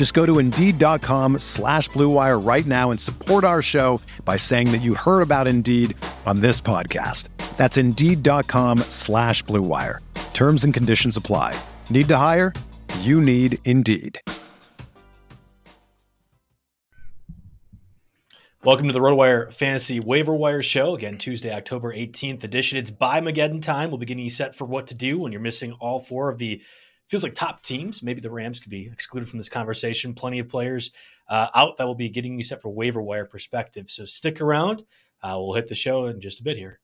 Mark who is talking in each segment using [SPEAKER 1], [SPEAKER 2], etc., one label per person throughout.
[SPEAKER 1] Just go to Indeed.com slash BlueWire right now and support our show by saying that you heard about Indeed on this podcast. That's Indeed.com slash BlueWire. Terms and conditions apply. Need to hire? You need Indeed.
[SPEAKER 2] Welcome to the RotoWire Fantasy Waiver Wire Show. Again, Tuesday, October 18th edition. It's Byemageddon time. We'll be getting you set for what to do when you're missing all four of the feels like top teams. Maybe the Rams could be excluded from this conversation. Plenty of players uh, out that will be getting you set for waiver wire perspective. So stick around. Uh, we'll hit the show in just a bit here.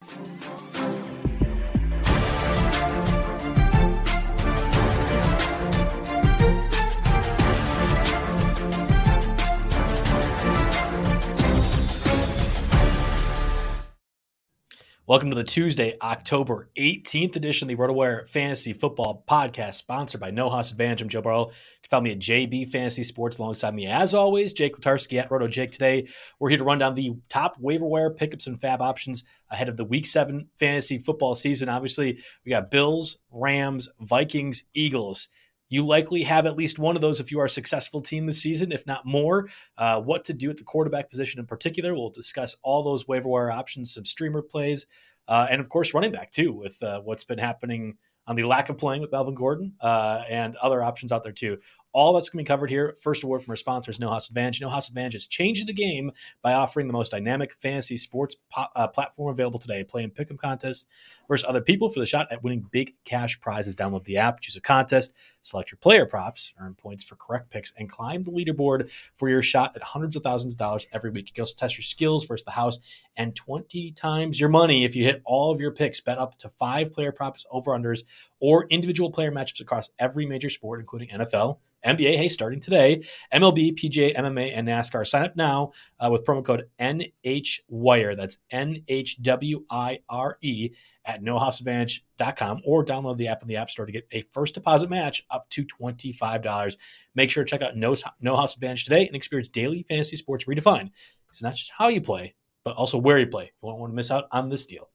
[SPEAKER 2] Welcome to the Tuesday, October 18th edition of the RotoWire Fantasy Football Podcast, sponsored by No House Advantage. I'm Joe Bartel. You can find me at JB Fantasy Sports alongside me, as always, Jake Letarski at Roto Jake. Today, we're here to run down the top waiver wire pickups and fab options ahead of the Week 7 fantasy football season. Obviously, we got Bills, Rams, Vikings, Eagles. You likely have at least one of those if you are a successful team this season, if not more. Uh, what to do at the quarterback position in particular. We'll discuss all those waiver wire options, some streamer plays, uh, and of course running back too, with uh, what's been happening on the lack of playing with Melvin Gordon uh, and other options out there too. All that's going to be covered here. First award from our sponsors, No House Advantage. No House Advantage is changing the game by offering the most dynamic fantasy sports po- uh, platform available today. Play in pick'em contests versus other people for the shot at winning big cash prizes. Download the app, choose a contest, select your player props, earn points for correct picks, and climb the leaderboard for your shot at hundreds of thousands of dollars every week. You can also test your skills versus the house and 20 times your money if you hit all of your picks. Bet up to five player props, over unders, or individual player matchups across every major sport, including NFL. NBA, hey, starting today, MLB, PGA, MMA, and NASCAR. Sign up now uh, with promo code NHWIRE. That's N H W I R E at nohouseadvantage.com or download the app in the App Store to get a first deposit match up to $25. Make sure to check out No, no House Advantage today and experience daily fantasy sports redefined. It's not just how you play, but also where you play. You won't want to miss out on this deal.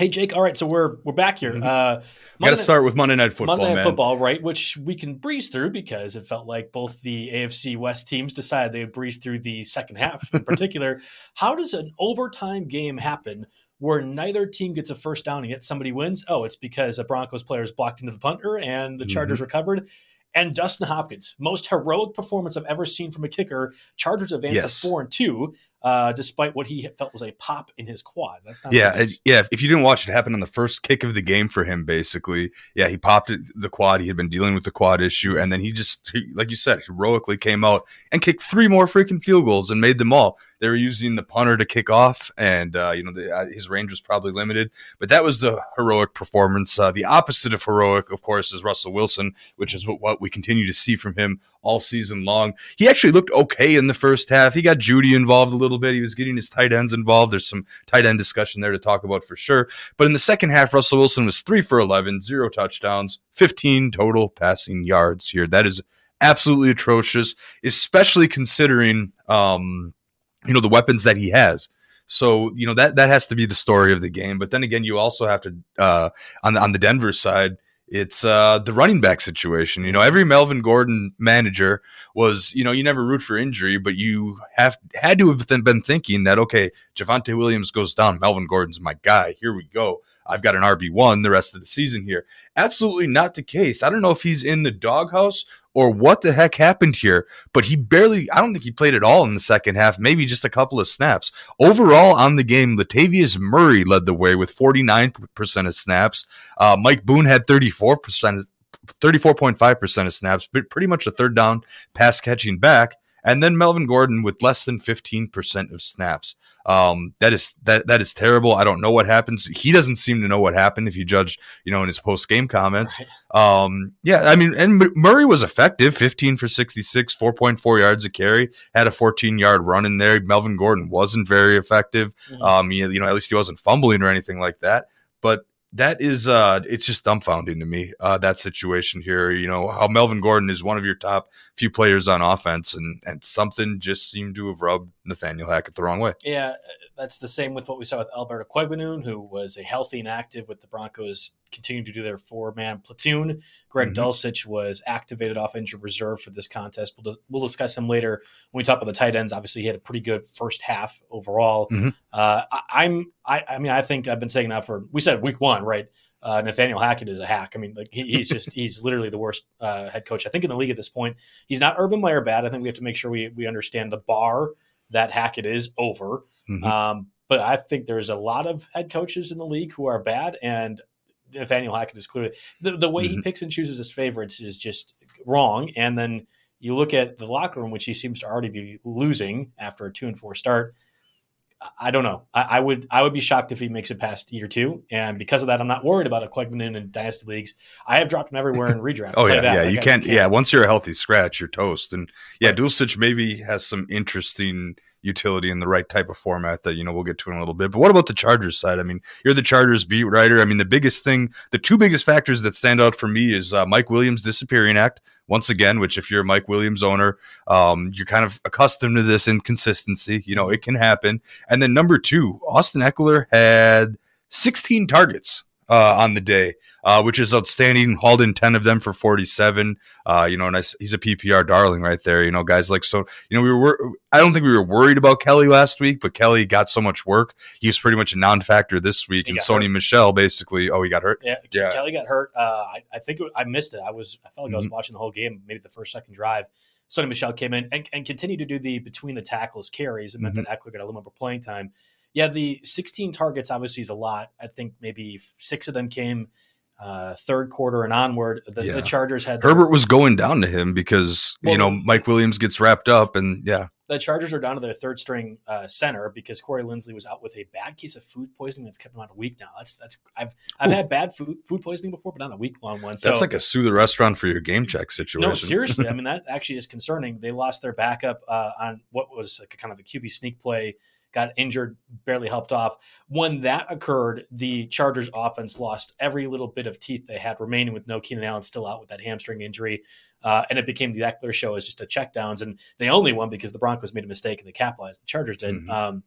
[SPEAKER 2] Hey Jake, all right, so we're we're back here.
[SPEAKER 3] Mm-hmm.
[SPEAKER 2] Uh,
[SPEAKER 3] Got to start with Monday Night Football,
[SPEAKER 2] Monday Night
[SPEAKER 3] man.
[SPEAKER 2] Football, right? Which we can breeze through because it felt like both the AFC West teams decided they would breeze through the second half. In particular, how does an overtime game happen where neither team gets a first down and yet somebody wins? Oh, it's because a Broncos player is blocked into the punter and the Chargers
[SPEAKER 3] Mm-hmm.
[SPEAKER 2] recovered. And Dustin Hopkins, most heroic performance I've ever seen from a kicker. Chargers advance
[SPEAKER 3] Yes.
[SPEAKER 2] to four and two, uh, despite what he felt was a pop in his quad. That's not
[SPEAKER 3] Yeah, it, yeah. If you didn't watch it happen on the first kick of the game for him, basically, yeah, he popped it, the quad. He had been dealing with the quad issue, and then he just, he, like you said, heroically came out and kicked three more freaking field goals and made them all. They were using the punter to kick off, and uh, you know the, uh, his range was probably limited, but that was the heroic performance. Uh, the opposite of heroic, of course, is Russell Wilson, which is what, what we continue to see from him all season long. He actually looked okay in the first half. He got Jeudy involved a little bit. He was getting his tight ends involved. There's some tight end discussion there to talk about for sure. But in the second half, Russell Wilson was three for 11, zero touchdowns, 15 total passing yards here. That is absolutely atrocious, especially considering, um, you know, the weapons that he has. So you know that that has to be the story of the game. But then again, you also have to uh, on the, on the Denver side, it's uh, the running back situation. You know, every Melvin Gordon manager was, you know, you never root for injury, but you have had to have been thinking that okay, Javonte Williams goes down, Melvin Gordon's my guy. Here we go. I've got an RB1 the rest of the season here. Absolutely not the case. I don't know if he's in the doghouse or what the heck happened here, but he barely, I don't think he played at all in the second half, maybe just a couple of snaps. Overall on the game, Latavius Murray led the way with 49% of snaps. Uh, Mike Boone had 34%. 34.5% of snaps, but pretty much a third down pass catching back and then Melvin Gordon with less than 15% of snaps. Um, that is that that is terrible. I don't know what happens. He doesn't seem to know what happened if you judge, you know, in his post game comments. Right. Um, yeah, I mean, and Murray was effective, 15 for 66, 4.4 yards a carry, had a 14 yard run in there. Melvin Gordon wasn't very effective. Mm-hmm. Um, you, you know, at least he wasn't fumbling or anything like that. But that is uh it's just dumbfounding to me uh that situation here you know how melvin gordon is one of your top few players on offense and and something just seemed to have rubbed nathaniel hackett the wrong way.
[SPEAKER 2] Yeah that's the same with what we saw with Albert Okwuegbunam, who was a healthy and active with the broncos continuing to do their four man platoon. Greg mm-hmm. Dulcich was activated off injured reserve for this contest. We'll, we'll discuss him later when we talk about the tight ends. Obviously, he had a pretty good first half overall. Mm-hmm. Uh, I, am I, I mean, I think I've been saying that for we said week one, right? Uh, Nathaniel Hackett is a hack. I mean, like he, he's just he's literally the worst uh, head coach I think in the league at this point. He's not Urban Meyer bad. I think we have to make sure we we understand the bar that Hackett is over. Mm-hmm. Um, but I think there's a lot of head coaches in the league who are bad, and Nathaniel Hackett is clearly the, the way mm-hmm. he picks and chooses his favorites is just wrong. And then you look at the locker room, which he seems to already be losing after a two and four start. I don't know. I, I, would I would be shocked if he makes it past year two, and because of that, I'm not worried about a Okwuegbunam in dynasty leagues. I have dropped him everywhere in redraft.
[SPEAKER 3] oh yeah, yeah. Like you can't, can't, Yeah, once you're a healthy scratch, you're toast. And yeah. Dulcich maybe has some interesting utility in the right type of format that you know we'll get to in a little bit. But what about the Chargers side? I mean, you're the Chargers beat writer. I mean, the biggest thing, the two biggest factors that stand out for me is uh, Mike Williams' disappearing act once again. Which, if you're a Mike Williams owner, um, you're kind of accustomed to this inconsistency. You know, it can happen. And then number two, Austin Ekeler had 16 targets uh, on the day, uh, which is outstanding. Hauled in 10 of them for 47. Uh, you know, nice. He's a PPR darling right there. You know, guys like, so, you know, we were, I don't think we were worried about Kelley last week, but Kelley got so much work. He was pretty much a non factor this week. He and Sony hurt. Michel basically, oh, he got hurt.
[SPEAKER 2] Yeah. yeah. Kelley got hurt. Uh, I, I, think it, I missed it. I was, I felt like mm-hmm. I was mm-hmm. watching the whole game, maybe the first, second drive. Sony Michel came in and, and continued to do the between the tackles carries. It meant mm-hmm. that Ekeler got a little more playing time yeah, the 16 targets obviously is a lot. I think maybe six of them came uh, third quarter and onward. The, yeah. the Chargers had
[SPEAKER 3] Herbert was going down to him because well, you know Mike Williams gets wrapped up, and yeah,
[SPEAKER 2] the Chargers are down to their third string uh, center because Corey Linsley was out with a bad case of food poisoning that's kept him out a week now. That's that's I've I've Ooh. had bad food food poisoning before, but not a week long one.
[SPEAKER 3] So, that's like a sue the restaurant for your game check situation.
[SPEAKER 2] No, seriously, I mean that actually is concerning. They lost their backup uh, on what was like a kind of a QB sneak play got injured, barely helped off. When that occurred, the Chargers offense lost every little bit of teeth they had remaining with no Keenan Allen still out with that hamstring injury. Uh, and it became the Ekeler show as just a checkdowns. And they only won because the Broncos made a mistake and they capitalized. The Chargers did. Mm-hmm. Um,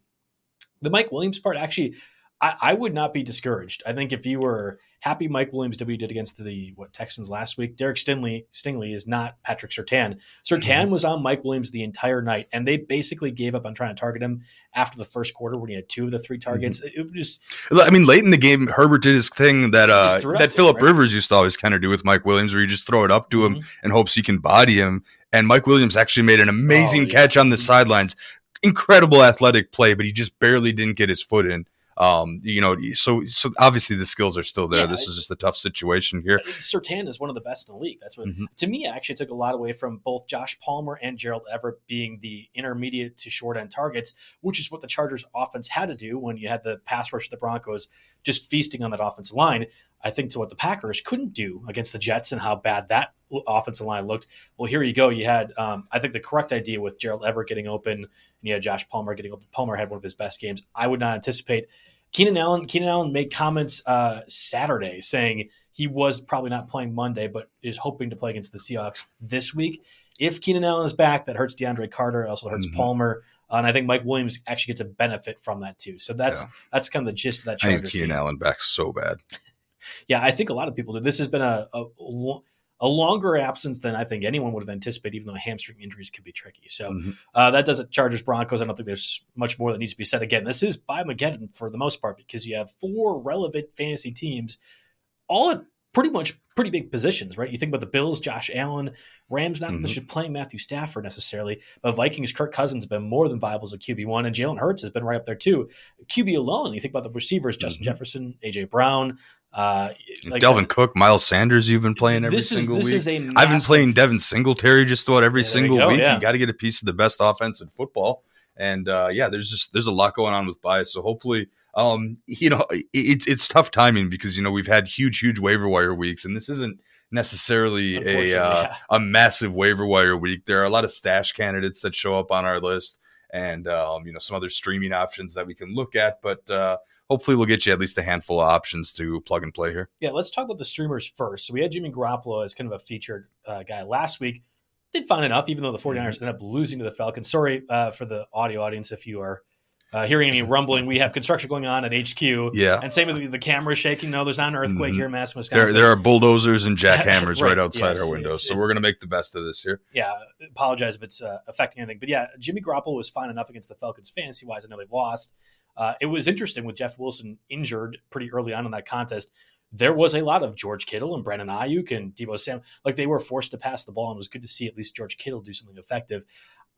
[SPEAKER 2] the Mike Williams part, actually, I, I, would not be discouraged. I think if you were happy Mike Williams did what he did against the what Texans last week, Derek Stingley Stingley is not Patrick Surtain. Surtain mm-hmm. was on Mike Williams the entire night, and they basically gave up on trying to target him after the first quarter when he had two of the three mm-hmm. targets. Mm-hmm. It was
[SPEAKER 3] I mean, late in the game, Herbert did his thing that uh, that Philip right? Rivers used to always kind of do with Mike Williams, where you just throw it up to mm-hmm. him and hopes he can body him. And Mike Williams actually made an amazing oh, yeah. catch on the mm-hmm. sidelines. Incredible athletic play, but he just barely didn't get his foot in. Um, you know, so so obviously the skills are still there. Yeah, this is just a tough situation here.
[SPEAKER 2] Surtain is one of the best in the league. That's what mm-hmm. to me actually took a lot away from both Josh Palmer and Gerald Everett being the intermediate to short end targets, which is what the Chargers offense had to do when you had the pass rush of the Broncos just feasting on that offensive line. I think to what the Packers couldn't do against the Jets and how bad that offensive line looked. Well, here you go. You had, um, I think, the correct idea with Gerald Everett getting open, you had Josh Palmer getting. Palmer had one of his best games. I would not anticipate. Keenan Allen. Keenan Allen made comments uh, Saturday saying he was probably not playing Monday, but is hoping to play against the Seahawks this week. If Keenan Allen is back, that hurts DeAndre Carter. It also hurts mm-hmm. Palmer. Uh, and I think Mike Williams actually gets a benefit from that too. So that's yeah. that's kind of the gist of that.
[SPEAKER 3] Chargers I need Keenan Allen back so bad.
[SPEAKER 2] yeah, I think a lot of people do. This has been a, a, a longer absence than I think anyone would have anticipated, even though hamstring injuries can be tricky. So
[SPEAKER 3] Mhm.
[SPEAKER 2] uh, that does it. Chargers Broncos. I don't think there's much more that needs to be said. Again, this is Byemageddon for the most part because you have four relevant fantasy teams, all at pretty much pretty big positions, right? You think about the Bills, Josh Allen, Rams, not
[SPEAKER 3] Mhm.
[SPEAKER 2] that playing Matthew Stafford necessarily, but Vikings, Kirk Cousins have been more than viable as a QB one, and Jalen Hurts has been right up there too. QB alone, you think about the receivers, Justin
[SPEAKER 3] Mhm.
[SPEAKER 2] Jefferson, AJ Brown, uh, like
[SPEAKER 3] Dalvin Cook, Miles Sanders, you've been playing every
[SPEAKER 2] is,
[SPEAKER 3] single
[SPEAKER 2] this
[SPEAKER 3] week.
[SPEAKER 2] is a
[SPEAKER 3] I've been playing Devin Singletary just about every
[SPEAKER 2] Yeah, you
[SPEAKER 3] single
[SPEAKER 2] go,
[SPEAKER 3] week.
[SPEAKER 2] yeah.
[SPEAKER 3] You got to get a piece of the best offense in football, and uh, yeah, there's just there's a lot going on with bias. So hopefully, um, you know, it, it's tough timing because you know we've had huge, huge waiver wire weeks, and this isn't necessarily a uh,
[SPEAKER 2] yeah.
[SPEAKER 3] a massive waiver wire week. There are a lot of stash candidates that show up on our list, and um, you know some other streaming options that we can look at, but. Uh, Hopefully, we'll get you at least a handful of options to plug and play here.
[SPEAKER 2] Yeah, let's talk about the streamers first. So we had Jimmy Garoppolo as kind of a featured uh, guy last week. Did fine enough, even though the 49ers
[SPEAKER 3] Mm-hmm.
[SPEAKER 2] ended up losing to the Falcons. Sorry uh, for the audio audience if you are uh, hearing any rumbling. We have construction going on at HQ.
[SPEAKER 3] Yeah,
[SPEAKER 2] And same with the, the camera shaking. No, there's not an earthquake
[SPEAKER 3] Mhm.
[SPEAKER 2] here in Madison,
[SPEAKER 3] There,
[SPEAKER 2] Wisconsin.
[SPEAKER 3] there are bulldozers and jackhammers right,
[SPEAKER 2] Right,
[SPEAKER 3] outside
[SPEAKER 2] yes,
[SPEAKER 3] our windows,
[SPEAKER 2] it's-
[SPEAKER 3] so
[SPEAKER 2] it's-
[SPEAKER 3] we're going to make the best of this here.
[SPEAKER 2] yeah, apologize if it's uh, affecting anything. But yeah, Jimmy Garoppolo was fine enough against the Falcons fantasy wise. I know they lost. Uh, it was interesting with Jeff Wilson injured pretty early on in that contest. There was a lot of George Kittle and Brandon Aiyuk and Deebo Sam. Like they were forced to pass the ball, and it was good to see at least George Kittle do something effective.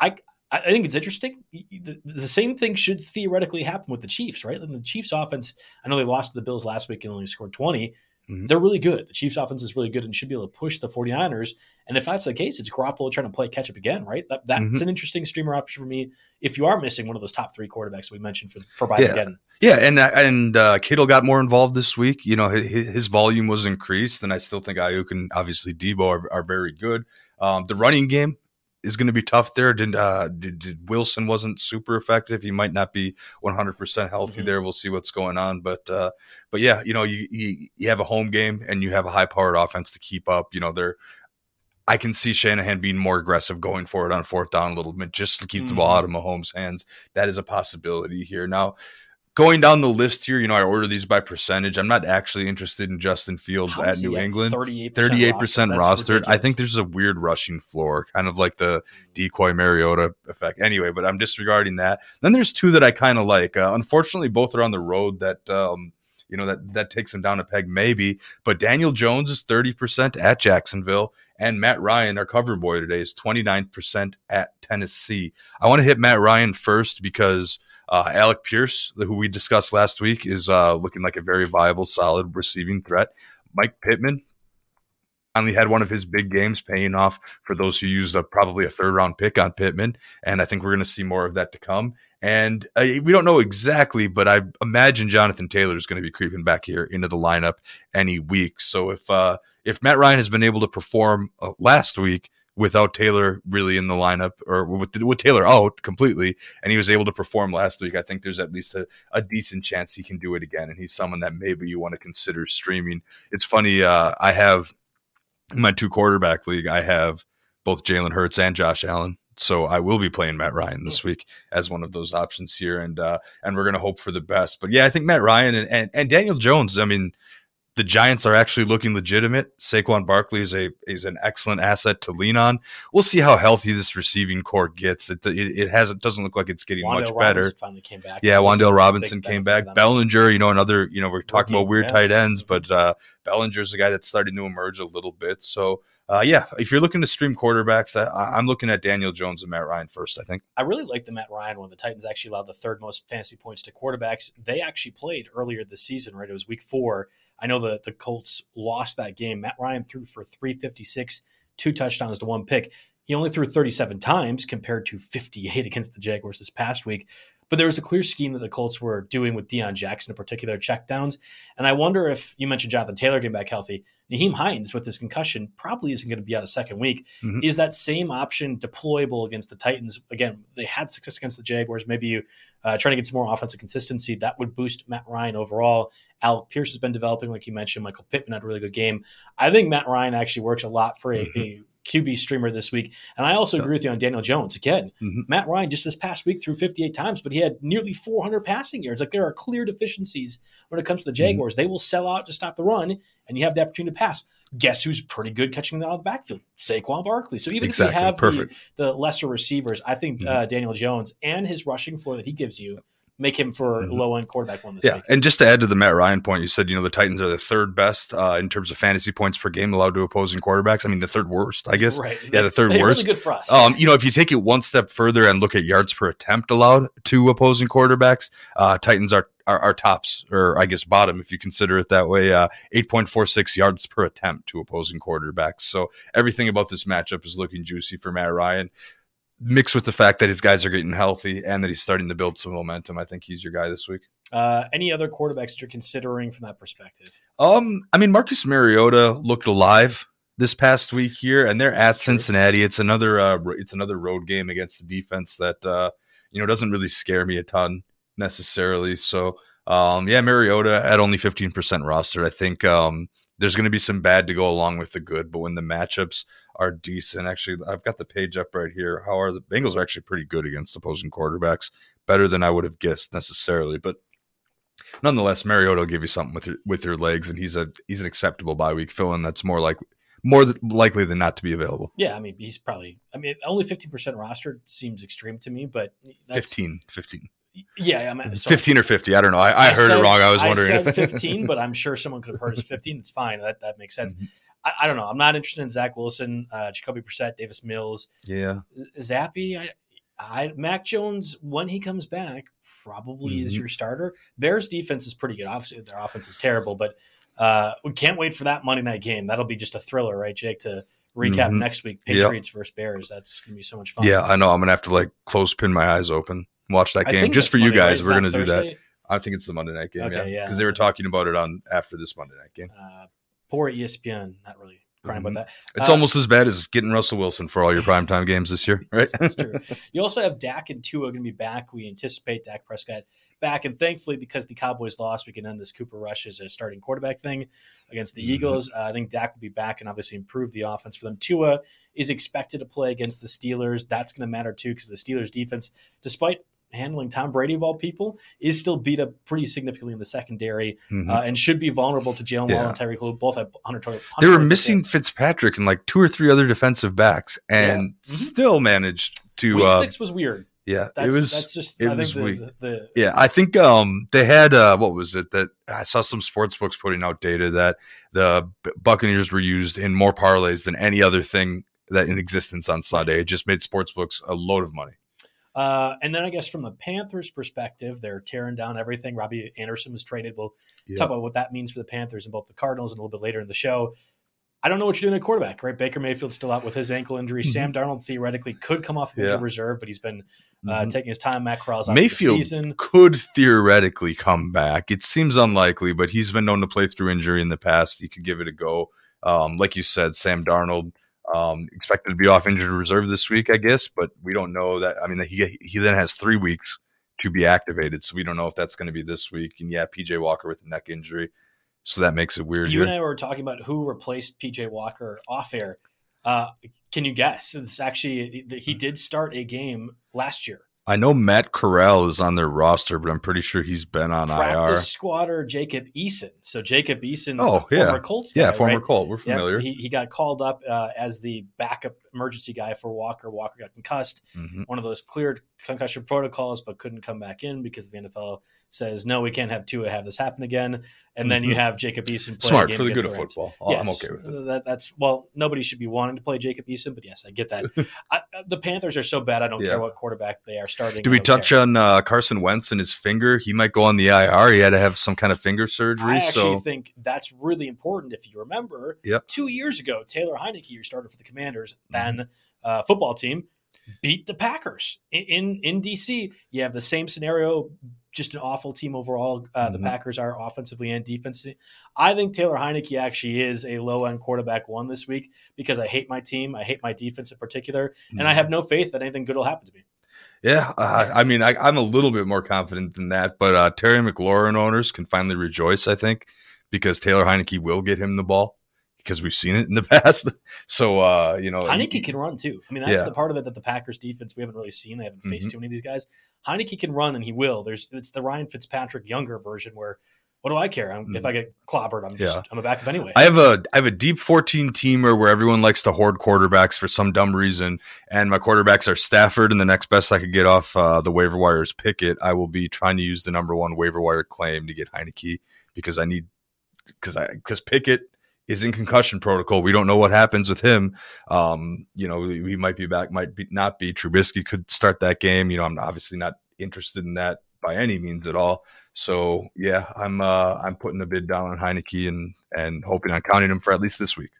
[SPEAKER 2] I I think it's interesting. The, the same thing should theoretically happen with the Chiefs, right? And the Chiefs offense, I know they lost to the Bills last week and only scored 20.
[SPEAKER 3] Mhm.
[SPEAKER 2] They're really good. The Chiefs offense is really good and should be able to push the 49ers. And if that's the case, it's Garoppolo trying to play catch up again, right? That, that's
[SPEAKER 3] Mhm.
[SPEAKER 2] an interesting streamer option for me if you are missing one of those top three quarterbacks we mentioned for, for
[SPEAKER 3] Yeah.
[SPEAKER 2] Again.
[SPEAKER 3] Yeah, and and uh, Kittle got more involved this week. You know, his, his volume was increased, and I still think Aiyuk and obviously Deebo are, are very good. Um, the running game is going to be tough there. Did, uh, did, did Wilson wasn't super effective. He might not be 100% healthy
[SPEAKER 2] Mhm.
[SPEAKER 3] there. We'll see what's going on, but uh, but yeah, you know, you, you you have a home game and you have a high powered offense to keep up. You know, they're I can see Shanahan being more aggressive going forward on fourth down a little bit just to keep the ball out of Mahomes' hands. That is a possibility here. Now, going down the list here, you know, I order these by percentage. I'm not actually interested in Justin Fields
[SPEAKER 2] How
[SPEAKER 3] at New England.
[SPEAKER 2] 38%,
[SPEAKER 3] 38%
[SPEAKER 2] rostered?
[SPEAKER 3] Rostered. I think there's a weird rushing floor, kind of like the decoy Mariota effect. Anyway, but I'm disregarding that. Then there's two that I kind of like. Uh, unfortunately, both are on the road that um, you know that that takes them down a peg maybe. But Daniel Jones is 30% at Jacksonville, and Matt Ryan, our cover boy today, is 29% at Tennessee. I want to hit Matt Ryan first because uh, Alec Pierce, who we discussed last week, is uh, looking like a very viable, solid receiving threat. Mike Pittman finally had one of his big games paying off for those who used a, probably a third round pick on Pittman. And I think we're going to see more of that to come. And uh, we don't know exactly, but I imagine Jonathan Taylor is going to be creeping back here into the lineup any week. So if uh, if Matt Ryan has been able to perform uh, last week without Taylor really in the lineup or with, with Taylor out completely, and he was able to perform last week, I think there's at least a, a decent chance he can do it again. And he's someone that maybe you want to consider streaming. It's funny, uh, I have in my two quarterback league, I have both Jalen Hurts and Josh Allen. So I will be playing Matt Ryan this week as one of those options here, and uh, and we're gonna hope for the best. But yeah, I think Matt Ryan and, and, and Daniel Jones. I mean, the Giants are actually looking legitimate. Saquon Barkley is a is an excellent asset to lean on. We'll see how healthy this receiving corps gets. It it, it has it doesn't look like it's getting much better.
[SPEAKER 2] Finally came back.
[SPEAKER 3] Yeah, Wan'Dale Robinson came back. Bellinger, you know, another, you know, we're talking
[SPEAKER 2] Rookie,
[SPEAKER 3] about weird
[SPEAKER 2] yeah.
[SPEAKER 3] tight ends, but uh, Bellinger's a guy that's starting to emerge a little bit. So, uh, yeah, if you're looking to stream quarterbacks, I, I'm looking at Daniel Jones and Matt Ryan first, I think.
[SPEAKER 2] I really like the Matt Ryan one. The Titans actually allowed the third most fantasy points to quarterbacks. They actually played earlier this season, right? It was week four. I know the, the Colts lost that game. Matt Ryan threw for 356, two touchdowns to one pick. He only threw 37 times compared to 58 against the Jaguars this past week. But there was a clear scheme that the Colts were doing with Deon Jackson in particular, checkdowns. And I wonder if you mentioned Jonathan Taylor getting back healthy. Nyheim Hines with his concussion probably isn't going to be out a second week.
[SPEAKER 3] Mhm.
[SPEAKER 2] Is that same option deployable against the Titans? Again, they had success against the Jaguars. Maybe you uh, trying to get some more offensive consistency that would boost Matt Ryan overall. Alec Pierce has been developing, like you mentioned. Michael Pittman had a really good game. I think Matt Ryan actually works a lot for a,
[SPEAKER 3] Mhm.
[SPEAKER 2] a QB streamer this week. And I also agree with you on Daniel Jones. Again,
[SPEAKER 3] Mhm.
[SPEAKER 2] Matt Ryan just this past week threw 58 times, but he had nearly 400 passing yards. Like there are clear deficiencies when it comes to the
[SPEAKER 3] Mm-hmm.
[SPEAKER 2] Jaguars. They will sell out to stop the run, and you have the opportunity to pass. Guess who's pretty good catching the out of the backfield? Saquon Barkley. So even
[SPEAKER 3] Exactly.
[SPEAKER 2] if you have the, the lesser receivers, I think
[SPEAKER 3] Mhm.
[SPEAKER 2] uh, Daniel Jones and his rushing floor that he gives you make him for
[SPEAKER 3] Mhm.
[SPEAKER 2] low end quarterback one this
[SPEAKER 3] Yeah,
[SPEAKER 2] week.
[SPEAKER 3] and just to add to the Matt Ryan point, you said you know the Titans are the third best uh, in terms of fantasy points per game allowed to opposing quarterbacks. I mean, the third worst, I guess.
[SPEAKER 2] Right.
[SPEAKER 3] Yeah, the third
[SPEAKER 2] They're
[SPEAKER 3] worst.
[SPEAKER 2] Really good for us.
[SPEAKER 3] Um, you know, if you take it one step further and look at yards per attempt allowed to opposing quarterbacks, uh, Titans are, are are tops, or I guess bottom if you consider it that way. Uh, eight point four six yards per attempt to opposing quarterbacks. So everything about this matchup is looking juicy for Matt Ryan. Mixed with the fact that his guys are getting healthy and that he's starting to build some momentum, I think he's your guy this week.
[SPEAKER 2] Uh, any other quarterbacks you're considering from that perspective?
[SPEAKER 3] Um, I mean, Marcus Mariota looked alive this past week here, and they're at
[SPEAKER 2] true.
[SPEAKER 3] Cincinnati. It's another uh, it's another road game against the defense that uh, you know doesn't really scare me a ton necessarily. So, um, yeah, Mariota at only fifteen percent rostered. I think um, there's going to be some bad to go along with the good, but when the matchups are decent, actually, I've got the page up right here. How are the Bengals are actually pretty good against opposing quarterbacks, better than I would have guessed necessarily, but nonetheless, Mariota will give you something with your with your legs, and he's a he's an acceptable bye week fill in. That's more like more th- likely than not to be available.
[SPEAKER 2] Yeah, I mean, he's probably. I mean, only 15 percent rostered seems extreme to me, but that's
[SPEAKER 3] 15, 15.
[SPEAKER 2] Yeah, I mean, so
[SPEAKER 3] 15 or 50. I don't know. I, I, heard
[SPEAKER 2] said-
[SPEAKER 3] it wrong. I was wondering
[SPEAKER 2] I
[SPEAKER 3] if
[SPEAKER 2] 15, but I'm sure someone could have heard it's 15. It's fine. That that makes sense.
[SPEAKER 3] Mhm.
[SPEAKER 2] I, I don't know. I'm not interested in Zach Wilson, uh, Jacoby Brissett, Davis Mills,
[SPEAKER 3] yeah.
[SPEAKER 2] Zappy. I, I Mac Jones when he comes back probably is
[SPEAKER 3] Mhm.
[SPEAKER 2] your starter. Bears defense is pretty good. Obviously, their offense is terrible, but uh, we can't wait for that Monday night game. That'll be just a thriller, right, Jake? To recap
[SPEAKER 3] Mhm.
[SPEAKER 2] next week,
[SPEAKER 3] Yep.
[SPEAKER 2] Patriots versus Bears. That's gonna be so much fun.
[SPEAKER 3] Yeah, I know. I'm gonna have to like close pin my eyes open, watch that game just for you
[SPEAKER 2] Monday, right?
[SPEAKER 3] guys.
[SPEAKER 2] Is
[SPEAKER 3] We're gonna do that. I think it's the Monday night game.
[SPEAKER 2] Okay,
[SPEAKER 3] yeah,
[SPEAKER 2] yeah.
[SPEAKER 3] because they were talking about it on after this Monday night game.
[SPEAKER 2] Uh, poor ESPN. Not really crying
[SPEAKER 3] Mhm.
[SPEAKER 2] about that.
[SPEAKER 3] It's
[SPEAKER 2] Uh,
[SPEAKER 3] almost as bad as getting Russell Wilson for all your primetime games this year, right?
[SPEAKER 2] That's true. You also have Dak and Tua going to be back. We anticipate Dak Prescott back, and thankfully, because the Cowboys lost, we can end this Cooper Rush as a starting quarterback thing against the
[SPEAKER 3] Mhm.
[SPEAKER 2] Eagles. Uh, I think Dak will be back and obviously improve the offense for them. Tua is expected to play against the Steelers. That's going to matter too because the Steelers defense, despite handling Tom Brady of all people, is still beat up pretty significantly in the secondary
[SPEAKER 3] Mhm.
[SPEAKER 2] uh, and should be vulnerable to Jalen
[SPEAKER 3] Yeah.
[SPEAKER 2] And Tyreek Hill. Both have 100 total.
[SPEAKER 3] they were
[SPEAKER 2] 100
[SPEAKER 3] missing Fitzpatrick and like two or three other defensive backs, and
[SPEAKER 2] Yeah. Mhm.
[SPEAKER 3] still managed to.
[SPEAKER 2] Week
[SPEAKER 3] Uh,
[SPEAKER 2] six was weird.
[SPEAKER 3] yeah,
[SPEAKER 2] That's,
[SPEAKER 3] it was.
[SPEAKER 2] that's just
[SPEAKER 3] it
[SPEAKER 2] I
[SPEAKER 3] was
[SPEAKER 2] think
[SPEAKER 3] weak.
[SPEAKER 2] the, the,
[SPEAKER 3] Yeah, I think um they had uh what was it that I saw some sports books putting out data that the Buccaneers were used in more parlays than any other thing that in existence on Sunday. It just made sports books a load of money.
[SPEAKER 2] Uh, and then I guess from the Panthers' perspective, they're tearing down everything. Robbie Anderson was traded. We'll talk about what that means for the Panthers and both the Cardinals and a little bit later in the show. I don't know what you're doing at quarterback, right? Baker Mayfield's still out with his ankle injury.
[SPEAKER 3] Mhm.
[SPEAKER 2] Sam Darnold theoretically could come off of injured
[SPEAKER 3] Yeah.
[SPEAKER 2] reserve, but he's been uh,
[SPEAKER 3] Mhm.
[SPEAKER 2] taking his time. Matt Corral's out for the
[SPEAKER 3] Mayfield
[SPEAKER 2] season.
[SPEAKER 3] could theoretically come back. It seems unlikely, but he's been known to play through injury in the past. He could give it a go. Um, like you said, Sam Darnold um, expected to be off injured reserve this week, I guess, but we don't know that. I mean, he he then has three weeks to be activated, so we don't know if that's going to be this week. And yeah, PJ Walker with a neck injury, so that makes it weird.
[SPEAKER 2] You and I were talking about who replaced PJ Walker off air. Uh, can you guess? It's actually he did start a game last year.
[SPEAKER 3] I know Matt Corral is on their roster, but I'm pretty sure he's been on IR.
[SPEAKER 2] Squatter Jacob Eason. So Jacob Eason,
[SPEAKER 3] Oh,
[SPEAKER 2] former
[SPEAKER 3] yeah.
[SPEAKER 2] Colts
[SPEAKER 3] Yeah,
[SPEAKER 2] guy,
[SPEAKER 3] former
[SPEAKER 2] right?
[SPEAKER 3] Colt. We're familiar.
[SPEAKER 2] he, he got called up uh, as the backup emergency guy for Walker. Walker got concussed,
[SPEAKER 3] mm-hmm.
[SPEAKER 2] one of those cleared concussion protocols, but couldn't come back in because the NFL says no, we can't have Tua have this happen again. And mm-hmm. then you
[SPEAKER 3] mm-hmm.
[SPEAKER 2] have Jacob Eason
[SPEAKER 3] smart for the good the
[SPEAKER 2] of
[SPEAKER 3] football. Yes, I'm okay with it.
[SPEAKER 2] Uh, that, that's well, nobody should be wanting to play Jacob Eason, but yes, I get that. I, uh, the Panthers are so bad. I don't
[SPEAKER 3] yeah.
[SPEAKER 2] care what quarterback they are starting. Did
[SPEAKER 3] we touch
[SPEAKER 2] care.
[SPEAKER 3] on uh, Carson Wentz and his finger? He might go on the IR. He had to have some kind of finger surgery.
[SPEAKER 2] I actually think that's really important. If you remember,
[SPEAKER 3] yep.
[SPEAKER 2] two years ago, Taylor Heinicke, your starter for the Commanders,
[SPEAKER 3] that
[SPEAKER 2] 10 uh, football team beat the Packers in, in, in DC. You have the same scenario, just an awful team overall. Uh, the
[SPEAKER 3] mm-hmm.
[SPEAKER 2] Packers are offensively and defensively. I think Taylor Heinicke actually is a low end quarterback one this week because I hate my team, I hate my defense in particular, mm-hmm. and I
[SPEAKER 3] mm-hmm.
[SPEAKER 2] have no faith that anything good will happen to me.
[SPEAKER 3] Yeah, I mean, I, am a little bit more confident than that, but uh, Terry McLaurin owners can finally rejoice, I think, because Taylor Heinicke will get him the ball because we've seen it in the past. so uh, you know,
[SPEAKER 2] Heinicke
[SPEAKER 3] he-
[SPEAKER 2] can run too. I mean, that's
[SPEAKER 3] Yeah.
[SPEAKER 2] the part of it that the Packers defense we haven't really seen. They haven't faced
[SPEAKER 3] Mhm.
[SPEAKER 2] too many of these guys. Heinicke can run and he will. There's it's the Ryan Fitzpatrick younger version where what do I care? If I get clobbered, I'm just.
[SPEAKER 3] Yeah.
[SPEAKER 2] I'm a backup anyway.
[SPEAKER 3] I have a I have a deep 14 teamer where everyone likes to hoard quarterbacks for some dumb reason, and my quarterbacks are Stafford, and the next best I could get off uh, the waiver wire is Pickett. I will be trying to use the number one waiver wire claim to get Heinicke because I need because I because Pickett is in concussion protocol. We don't know what happens with him. Um, you know, he might be back, might be not be. Trubisky could start that game. You know, I'm obviously not interested in that by any means at all. So yeah, I'm uh, I'm putting a bid down on Heinicke and and hoping on counting him for at least this week.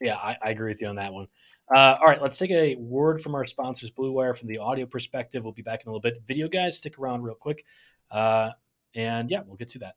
[SPEAKER 2] Yeah, I, I agree with you on that one. Uh, all right, let's take a word from our sponsors, Blue Wire, from the audio perspective. We'll be back in a little bit. Video guys, stick around real quick. Uh, and yeah, we'll get to that.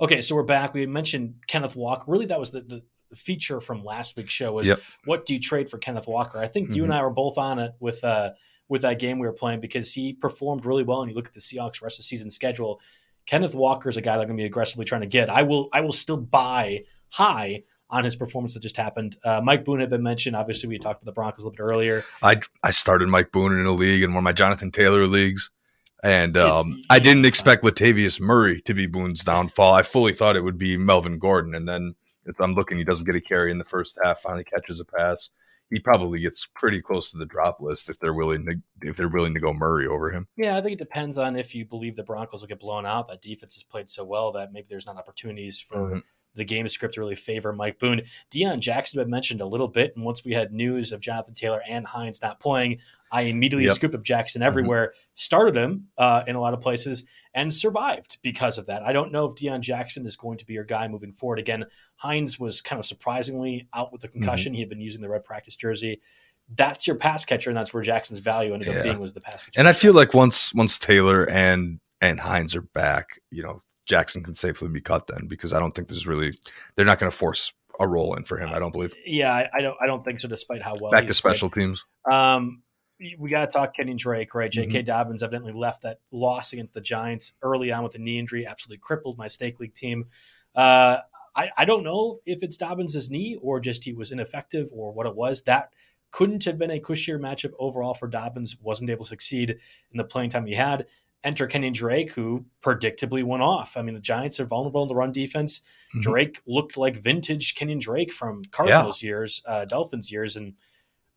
[SPEAKER 2] Okay, so we're back. We mentioned Kenneth Walker. Really, that was the, the feature from last week's show was
[SPEAKER 3] Yep.
[SPEAKER 2] what do you trade for Kenneth Walker? I think you
[SPEAKER 3] Mhm.
[SPEAKER 2] and I were both on it with uh with that game we were playing because he performed really well. And you look at the Seahawks rest of the season schedule. Kenneth Walker is a guy that I'm going to be aggressively trying to get. I will I will still buy high on his performance that just happened. Uh, Mike Boone had been mentioned. Obviously, we talked about the Broncos a little bit earlier.
[SPEAKER 3] I I started Mike Boone in a league in one of my Jonathan Taylor leagues, and um, I didn't expect Latavius Murray to be Boone's downfall. I fully thought it would be Melvin Gordon, and then it's I'm looking. He doesn't get a carry in the first half. Finally catches a pass. He probably gets pretty close to the drop list if they're willing to if they're willing to go Murray over him.
[SPEAKER 2] Yeah, I think it depends on if you believe the Broncos will get blown out. That defense has played so well that maybe there's not opportunities for
[SPEAKER 3] Mhm.
[SPEAKER 2] the game script to really favor Mike Boone. Deon Jackson had mentioned a little bit, and once we had news of Jonathan Taylor and Hines not playing, I immediately
[SPEAKER 3] Yep.
[SPEAKER 2] scooped up Jackson everywhere, started him uh, in a lot of places, and survived because of that. I don't know if Deon Jackson is going to be your guy moving forward. Again, Hines was kind of surprisingly out with a concussion. He had been using the red practice jersey. That's your pass catcher, and that's where Jackson's value ended up being was the pass catcher.
[SPEAKER 3] And I feel like once once Taylor and and Hines are back, you know, Jackson can safely be cut then because I don't think there's really they're not going to force a role in for him. I don't believe
[SPEAKER 2] Yeah, I, I don't. I don't think so. Despite how well
[SPEAKER 3] back to
[SPEAKER 2] he's played.
[SPEAKER 3] special teams.
[SPEAKER 2] Um, we got to talk Kenny Drake, right? J.K.
[SPEAKER 3] Mm-hmm.
[SPEAKER 2] Dobbins evidently left that loss against the Giants early on with a knee injury, absolutely crippled my stake league team. Uh, I, I don't know if it's Dobbins' knee or just he was ineffective or what it was. That couldn't have been a cushier matchup overall for Dobbins. Wasn't able to succeed in the playing time he had. Enter Kenny Drake, who predictably went off. I mean, the Giants are vulnerable in the run defense.
[SPEAKER 3] Mhm.
[SPEAKER 2] Drake looked like vintage Kenyon Drake from Cardinals years, uh, Dolphins years, and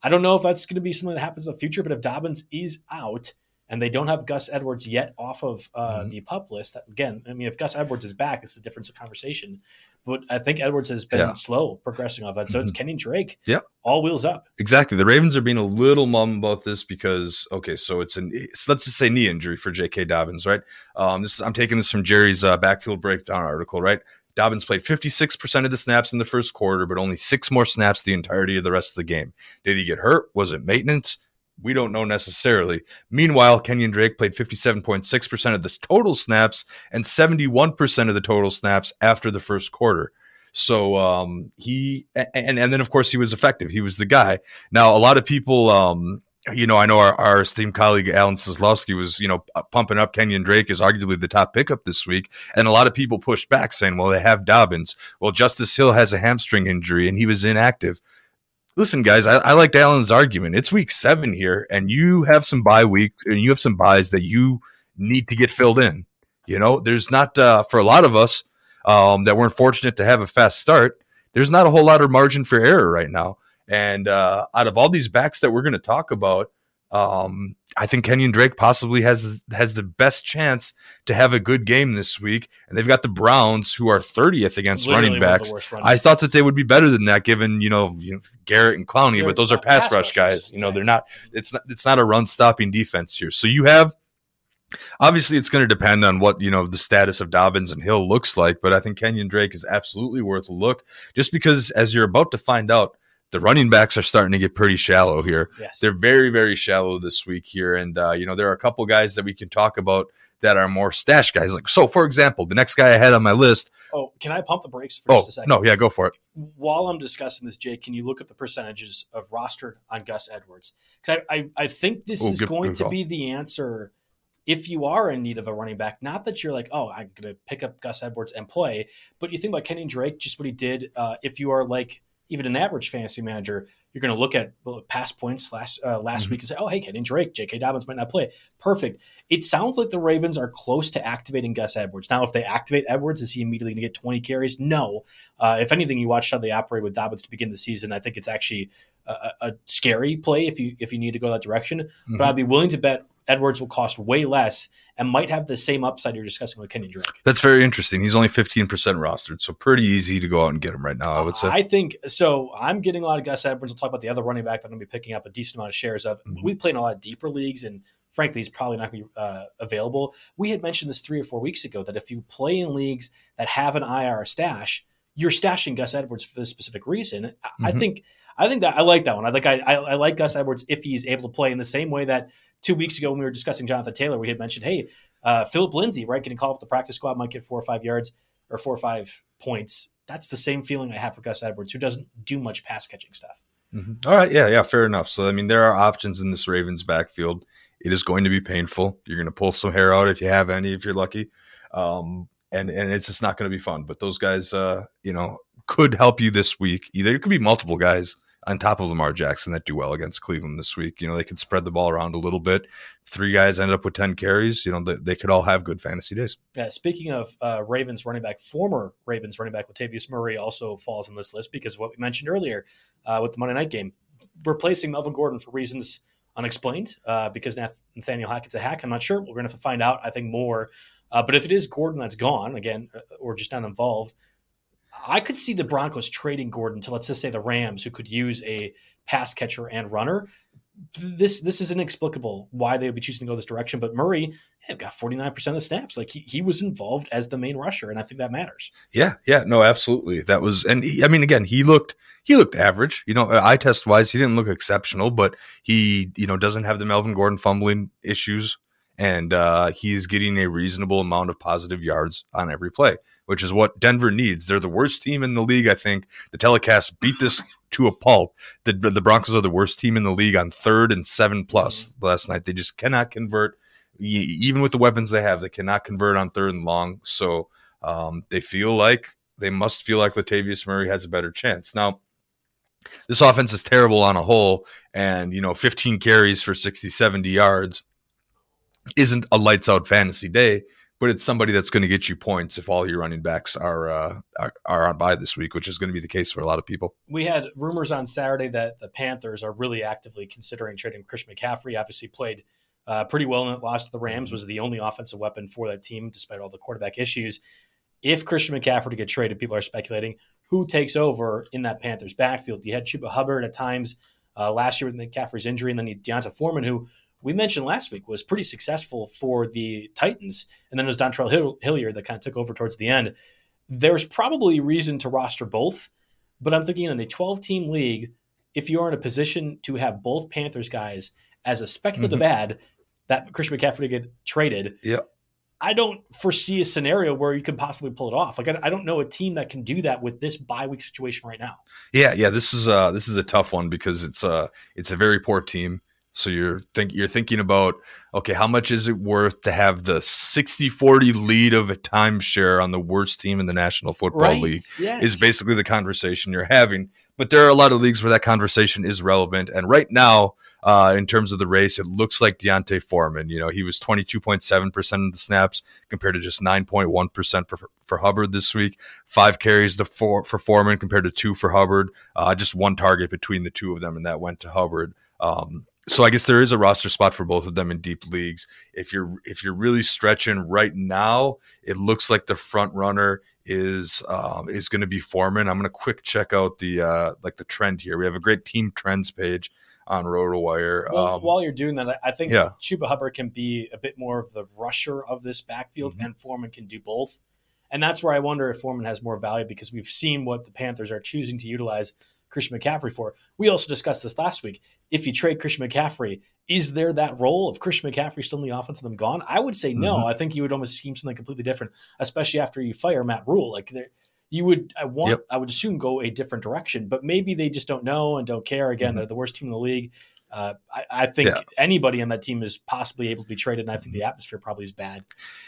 [SPEAKER 2] I don't know if that's going to be something that happens in the future, but if Dobbins is out and they don't have Gus Edwards yet off of uh, mm-hmm. the pup list, that, again, I mean, if Gus Edwards is back, it's a different conversation. But I think Edwards has been yeah. slow progressing off that. So mm-hmm. it's Kenny Drake.
[SPEAKER 3] Yeah.
[SPEAKER 2] All wheels up.
[SPEAKER 3] Exactly. The Ravens are being a little mum about this because, okay, so it's an, it's, let's just say knee injury for J.K. Dobbins, right? Um, this I'm taking this from Jerry's uh, backfield breakdown article, right? Dobbins played 56% of the snaps in the first quarter, but only six more snaps the entirety of the rest of the game. Did he get hurt? Was it maintenance? We don't know necessarily. Meanwhile, Kenyon Drake played 57.6% of the total snaps and 71% of the total snaps after the first quarter. So um, he and and then of course he was effective. He was the guy. Now a lot of people, um, you know, I know our, our esteemed colleague Alan Seslowsky was you know pumping up Kenyon Drake as arguably the top pickup this week, and a lot of people pushed back saying, well, they have Dobbins. Well, Justice Hill has a hamstring injury and he was inactive listen, guys, I, I liked Alan's argument. It's week seven here, and you have some bye week, and you have some buys that you need to get filled in. You know, there's not uh, for a lot of us um, that weren't fortunate to have a fast start. There's not a whole lot of margin for error right now. And uh, out of all these backs that we're going to talk about, um, I think Kenyon Drake possibly has has the best chance to have a good game this week, and they've got the Browns who are 30th against Literally running backs. Running I thought that they would be better than that, given you know, you know Garrett and Clowney, They're but those are pass, pass rush guys. You know, they're not. It's not. It's not a run stopping defense here. So you have. Obviously, it's going to depend on what you know the status of Dobbins and Hill looks like, but I think Kenyon Drake is absolutely worth a look, just because as you're about to find out, the running backs are starting to get pretty shallow here.
[SPEAKER 2] Yes.
[SPEAKER 3] They're very, very shallow this week here. And, uh, you know, there are a couple guys that we can talk about that are more stash guys. Like, so for example, the next guy I had on my list.
[SPEAKER 2] Oh, can I pump the brakes for
[SPEAKER 3] oh,
[SPEAKER 2] just a second?
[SPEAKER 3] No, yeah, go for it.
[SPEAKER 2] While I'm discussing this, Jake, can you look at the percentages of rostered on Gus Edwards? Because I, I, I, think this Ooh, is good, going good to be the answer if you are in need of a running back. Not that you're like, oh, I'm going to pick up Gus Edwards and play, but you think about Kenny Drake, just what he did. Uh, if you are like even an average fantasy manager, you're going to look at past points last uh, last mm-hmm. week and say, "Oh, hey, Kenny Drake, J.K. Dobbins might not play." Perfect. It sounds like the Ravens are close to activating Gus Edwards. Now, if they activate Edwards, is he immediately going to get 20 carries? No. Uh, if anything, you watched how they operate with Dobbins to begin the season. I think it's actually a, a scary play if you if you need to go that direction. Mm-hmm. But I'd be willing to bet Edwards will cost way less and might have the same upside you're discussing with Kenny Drake.
[SPEAKER 3] That's very interesting. He's only 15% rostered, so pretty easy to go out and get him right now, I would say.
[SPEAKER 2] I think so. I'm getting a lot of Gus Edwards. We'll talk about the other running back that I'm going to be picking up a decent amount of shares of. Mm-hmm. We play in a lot of deeper leagues, and frankly, he's probably not going to be uh, available. We had mentioned this three or four weeks ago that if you play in leagues that have an IR stash, you're stashing Gus Edwards for this specific reason. Mm-hmm. I think I think that I like that one. I think I, I, I like Gus Edwards if he's able to play in the same way that two weeks ago when we were discussing Jonathan Taylor, we had mentioned, hey, uh, Phillip Lindsay, right, getting called up the practice squad might get four or five yards or four or five points. That's the same feeling I have for Gus Edwards, who doesn't do much pass catching stuff.
[SPEAKER 3] Mm-hmm. All right, yeah, yeah, fair enough. So I mean, there are options in this Ravens backfield. It is going to be painful. You're going to pull some hair out if you have any, if you're lucky, um, and and it's just not going to be fun. But those guys, uh, you know, could help you this week. Either it could be multiple guys on top of Lamar Jackson that do well against Cleveland this week. You know, they could spread the ball around a little bit. Three guys ended up with 10 carries. You know, they, they could all have good fantasy days.
[SPEAKER 2] Yeah, speaking of uh, Ravens running back, former Ravens running back Latavius Murray also falls on this list because of what we mentioned earlier uh, with the Monday night game. Replacing Melvin Gordon for reasons unexplained uh, because Nathaniel Hackett's a hack. I'm not sure. We're going to find out, I think, more. Uh, but if it is Gordon that's gone, again, uh, or just not involved, I could see the Broncos trading Gordon to let's just say the Rams, who could use a pass catcher and runner. This this is inexplicable why they would be choosing to go this direction. But Murray yeah, got forty nine percent of snaps. Like he, he was involved as the main rusher, and I think that matters.
[SPEAKER 3] Yeah, yeah, no, absolutely. That was, and he, I mean, again, he looked he looked average. You know, eye test wise, he didn't look exceptional, but he you know doesn't have the Melvin Gordon fumbling issues and uh, he's getting a reasonable amount of positive yards on every play, which is what Denver needs. They're the worst team in the league, I think. The telecast beat this to a pulp. The, the Broncos are the worst team in the league on third and seven plus mm-hmm. last night. They just cannot convert, even with the weapons they have. They cannot convert on third and long. So um, they feel like they must feel like Latavius Murray has a better chance now. This offense is terrible on a whole, and you know, 15 carries for 60, 70 yards isn't a lights out fantasy day, but it's somebody that's going to get you points if all your running backs are, uh, are are on by this week, which is going to be the case for a lot of people.
[SPEAKER 2] We had rumors on Saturday that the Panthers are really actively considering trading Chris McCaffrey. Obviously, played uh, pretty well in that loss to the Rams. Was the only offensive weapon for that team, despite all the quarterback issues. If Christian McCaffrey to get traded, people are speculating who takes over in that Panthers backfield. You had Chuba Hubbard at times uh, last year with McCaffrey's injury, and then you D'Onta Foreman, who we mentioned last week was pretty successful for the Titans, and then it was Dontrell Hill- Hilliard that kind of took over towards the end. There's probably reason to roster both, but I'm thinking in a 12 team league, if you are in a position to have both Panthers guys as a speculative mm-hmm. ad that Christian McCaffrey get traded,
[SPEAKER 3] yeah.
[SPEAKER 2] I don't foresee a scenario where you could possibly pull it off. Like I, I, don't know a team that can do that with this bye week situation right now.
[SPEAKER 3] Yeah, yeah, this is uh this is a tough one because it's uh it's a very poor team. So you're think you're thinking about okay, how much is it worth to have the 60-40 lead of a timeshare on the worst team in the National Football
[SPEAKER 2] right?
[SPEAKER 3] League?
[SPEAKER 2] Yes.
[SPEAKER 3] Is basically the conversation you're having. But there are a lot of leagues where that conversation is relevant. And right now, uh, in terms of the race, it looks like D'Onta Foreman. You know, he was 22.7% of the snaps compared to just 9.1% for, for Hubbard this week. Five carries to four, for Foreman compared to two for Hubbard. Uh, just one target between the two of them, and that went to Hubbard. Um, so I guess there is a roster spot for both of them in deep leagues. If you're if you're really stretching right now, it looks like the front runner is um, is going to be Foreman. I'm going to quick check out the uh, like the trend here. We have a great team trends page on RotoWire.
[SPEAKER 2] Well, um, while you're doing that, I think yeah. Chuba Hubbard can be a bit more of the rusher of this backfield, mm-hmm. and Foreman can do both. And that's where I wonder if Foreman has more value because we've seen what the Panthers are choosing to utilize Christian McCaffrey for. We also discussed this last week. If you trade Christian McCaffrey, is there that role of Christian McCaffrey still in the offense and them gone? I would say no. Mm-hmm. I think you would almost scheme something completely different, especially after you fire Matt Rhule. Like you would, I want, yep. I would assume go a different direction, but maybe they just don't know and don't care. Again, mm-hmm. they're the worst team in the league. Uh, I, I, think yeah. anybody on that team is possibly able to be traded, and I think the atmosphere probably is bad.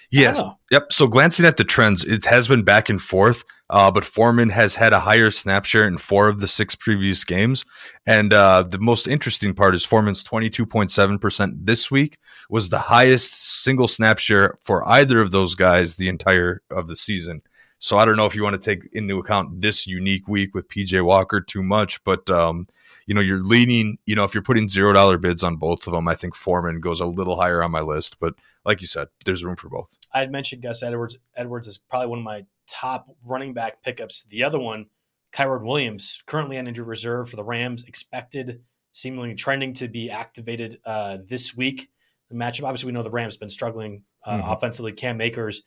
[SPEAKER 3] Yes. Yep. So glancing at the trends, it has been back and forth, uh, but Foreman has had a higher snap share in four of the six previous games. And uh, the most interesting part is Foreman's 22.7% this week was the highest single snap share for either of those guys the entire of the season. So I don't know if you want to take into account this unique week with PJ Walker too much, but um, – you know, you're leaning, you know, if you're putting zero dollar bids on both of them, I think Foreman goes a little higher on my list. But like you said, there's room for both.
[SPEAKER 2] I had mentioned Gus Edwards. Edwards is probably one of my top running back pickups. The other one, Kyren Williams, currently on injured reserve for the Rams, expected, seemingly trending to be activated uh, this week. The matchup, obviously, we know the Rams been struggling uh, mm-hmm. offensively. Cam Akers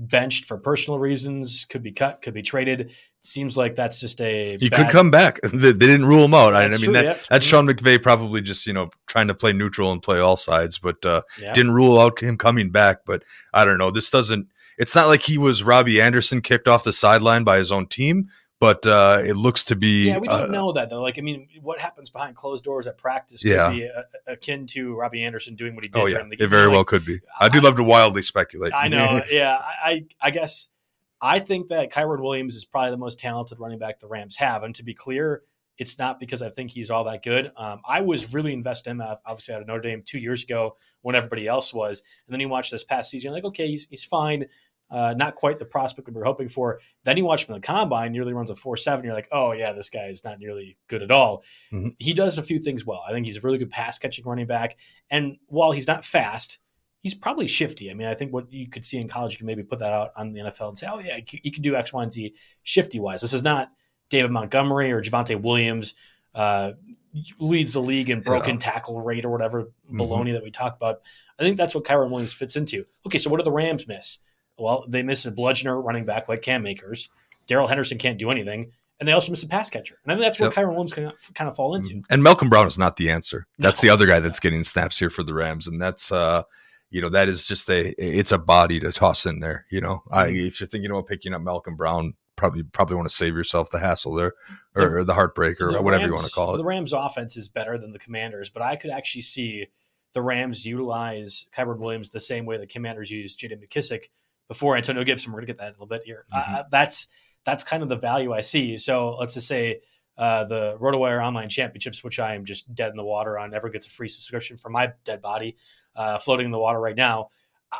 [SPEAKER 2] benched for personal reasons, could be cut, could be traded. Seems like that's just a.
[SPEAKER 3] He bad... could come back. they didn't rule him out. I, I, mean, true, that, yep. that's Sean McVay probably just you know trying to play neutral and play all sides, but uh, yep. didn't rule out him coming back. But I don't know. This doesn't. It's not like he was Robbie Anderson kicked off the sideline by his own team but uh, it looks to be.
[SPEAKER 2] Yeah, we don't uh, know that though. Like, I mean, what happens behind closed doors at practice could yeah. be a, a, akin to Robbie Anderson doing what he did.
[SPEAKER 3] Oh yeah, it very like, well could be. I do love to wildly speculate.
[SPEAKER 2] I know. yeah, I, I guess I think that Kyren Williams is probably the most talented running back the Rams have, and to be clear. It's not because I think he's all that good. Um, I was really invested in him, obviously, out of Notre Dame two years ago when everybody else was. And then you watch this past season, like, okay, he's, he's fine uh, not quite the prospect that we are hoping for. Then you watch him in the combine, nearly runs a 4 7. You're like, oh, yeah, this guy is not nearly good at all. Mm-hmm. He does a few things well. I think he's a really good pass catching running back. And while he's not fast, he's probably shifty. I mean, I think what you could see in college, you can maybe put that out on the NFL and say, oh, yeah, he can do X, Y, and Z shifty wise. This is not David Montgomery or Javonte Williams. Uh, leads the league in broken yeah. tackle rate or whatever mm-hmm. baloney that we talk about. I think that's what Kyren Williams fits into. Okay, so what do the Rams miss? Well, they miss a bludgeoner running back like Cam Akers. Darrell Henderson can't do anything. And they also miss a pass catcher. And I think that's where yep. Kyren Williams can kind of fall into.
[SPEAKER 3] And Malcolm Brown is not the answer. That's no. the other guy that's getting snaps here for the Rams. And that's, uh, you know, that is just a, it's a body to toss in there. You know, I, mm-hmm. if you're thinking about picking up Malcolm Brown, probably, probably want to save yourself the hassle there or, the, or the heartbreak or the whatever Rams, you want to call it.
[SPEAKER 2] The Rams offense is better than the Commanders, but I could actually see the Rams utilize Kyren Williams the same way the Commanders use J.D. McKissic before Antonio Gibson. We're gonna get that in a little bit here. Mm-hmm. Uh, that's that's kind of the value I see. So let's just say uh, the RotoWire Online Championships, which I am just dead in the water on, never gets a free subscription for my dead body, uh, floating in the water right now.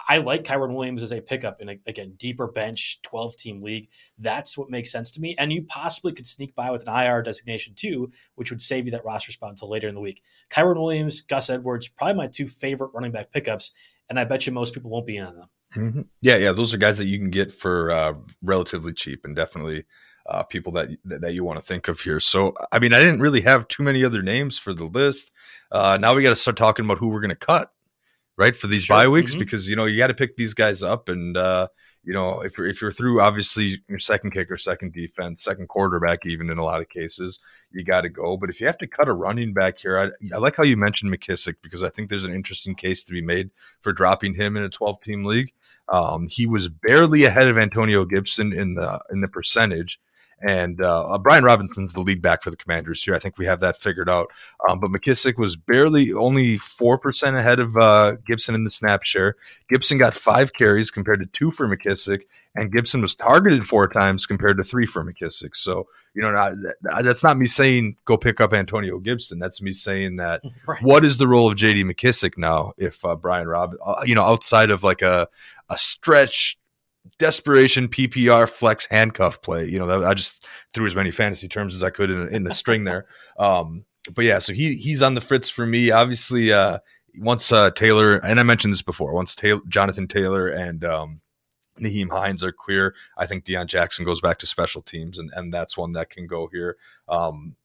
[SPEAKER 2] I like Kyren Williams as a pickup in a again deeper bench, twelve team league. That's what makes sense to me. And you possibly could sneak by with an IR designation too, which would save you that roster spot until later in the week. Kyren Williams, Gus Edwards, probably my two favorite running back pickups, and I bet you most people won't be in on them.
[SPEAKER 3] Mm-hmm. Yeah, yeah, those are guys that you can get for uh, relatively cheap, and definitely uh, people that that you want to think of here. So, I mean, I didn't really have too many other names for the list. Uh, now we got to start talking about who we're going to cut, right, for these sure. bye weeks, mm-hmm. because you know you got to pick these guys up, and uh, you know if you're if you're through, obviously your second kicker, second defense, second quarterback, even in a lot of cases, you got to go. But if you have to cut a running back here, I, I like how you mentioned McKissic because I think there's an interesting case to be made for dropping him in a 12 team league. Um, he was barely ahead of Antonio Gibson in the in the percentage and uh, uh, Brian Robinson's the lead back for the Commanders here. I think we have that figured out. Um, but McKissic was barely only 4% ahead of uh, Gibson in the snap share. Gibson got five carries compared to two for McKissic, and Gibson was targeted four times compared to three for McKissic. So, you know, not, that's not me saying go pick up Antonio Gibson. That's me saying that right. what is the role of JD McKissic now if uh, Brian Rob, uh, you know, outside of like a, a stretch desperation PPR flex handcuff play. You know, I just threw as many fantasy terms as I could in, in the string there. Um, but yeah, so he he's on the fritz for me. Obviously, uh, once uh, Taylor and I mentioned this before, once Taylor, Jonathan Taylor and um, Nyheim Hines are clear, I think Deon Jackson goes back to special teams, and and that's one that can go here. Um,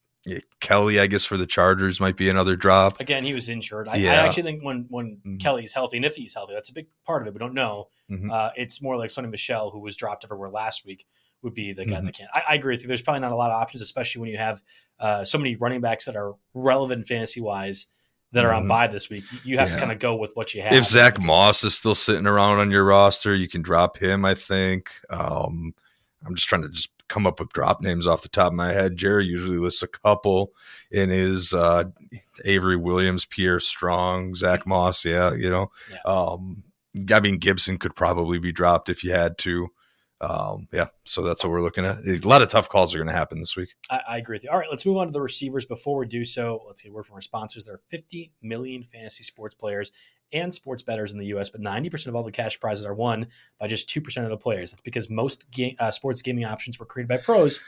[SPEAKER 3] Kelley, I guess, for the Chargers might be another drop.
[SPEAKER 2] Again, he was injured. I, yeah. I actually think when when mm-hmm. Kelley's healthy, and if he's healthy, that's a big part of it. We don't know. Mm-hmm. Uh, it's more like Sony Michel, who was dropped everywhere last week, would be the guy mm-hmm. that can. I, I, agree with you. There's probably not a lot of options, especially when you have uh, so many running backs that are relevant fantasy wise that are on mm-hmm. bye this week. You have yeah. to kind of go with what you have.
[SPEAKER 3] If Zach Moss is still sitting around on your roster, you can drop him. I think. Um, I'm just trying to just come up with drop names off the top of my head. Jerry usually lists a couple in his uh, Avery Williams, Pierre Strong, Zach Moss. Yeah, you know, yeah. Um, I mean Gibson could probably be dropped if you had to. Um, yeah, so that's what we're looking at. A lot of tough calls are going to happen this week.
[SPEAKER 2] I, I, agree with you. All right, let's move on to the receivers. Before we do so, let's get a word from our sponsors. There are 50 million fantasy sports players and sports bettors in the U.S., but 90% of all the cash prizes are won by just 2% of the players. That's because most uh, sports gaming options were created by pros.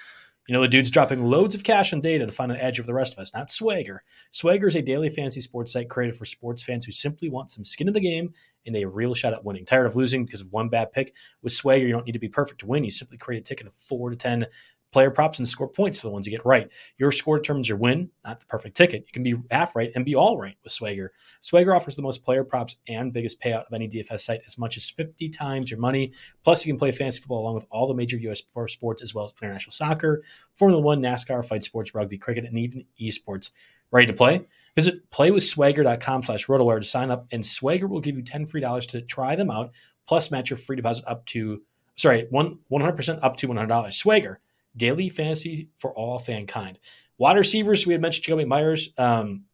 [SPEAKER 2] You know, the dude's dropping loads of cash and data to find an edge over the rest of us, not Swagger. Swagger is a daily fantasy sports site created for sports fans who simply want some skin in the game and a real shot at winning. Tired of losing because of one bad pick? With Swagger, you don't need to be perfect to win. You simply create a ticket of four to 10 player props and score points for the ones you get right. Your score determines your win, not the perfect ticket. You can be half right and be all right with Swagger. Swagger offers the most player props and biggest payout of any DFS site, as much as 50 times your money. Plus, you can play fantasy football along with all the major U.S. sports, as well as international soccer, Formula One, NASCAR, fight sports, rugby, cricket, and even esports. Ready to play? Visit playwithswagger.com slash rotowire to sign up, and Swagger will give you 10 free dollars to try them out, plus match your free deposit up to, sorry, one, 100% up to $100. Swagger daily fantasy for all fankind. Wide receivers, we had mentioned Jakobi Meyers. Um,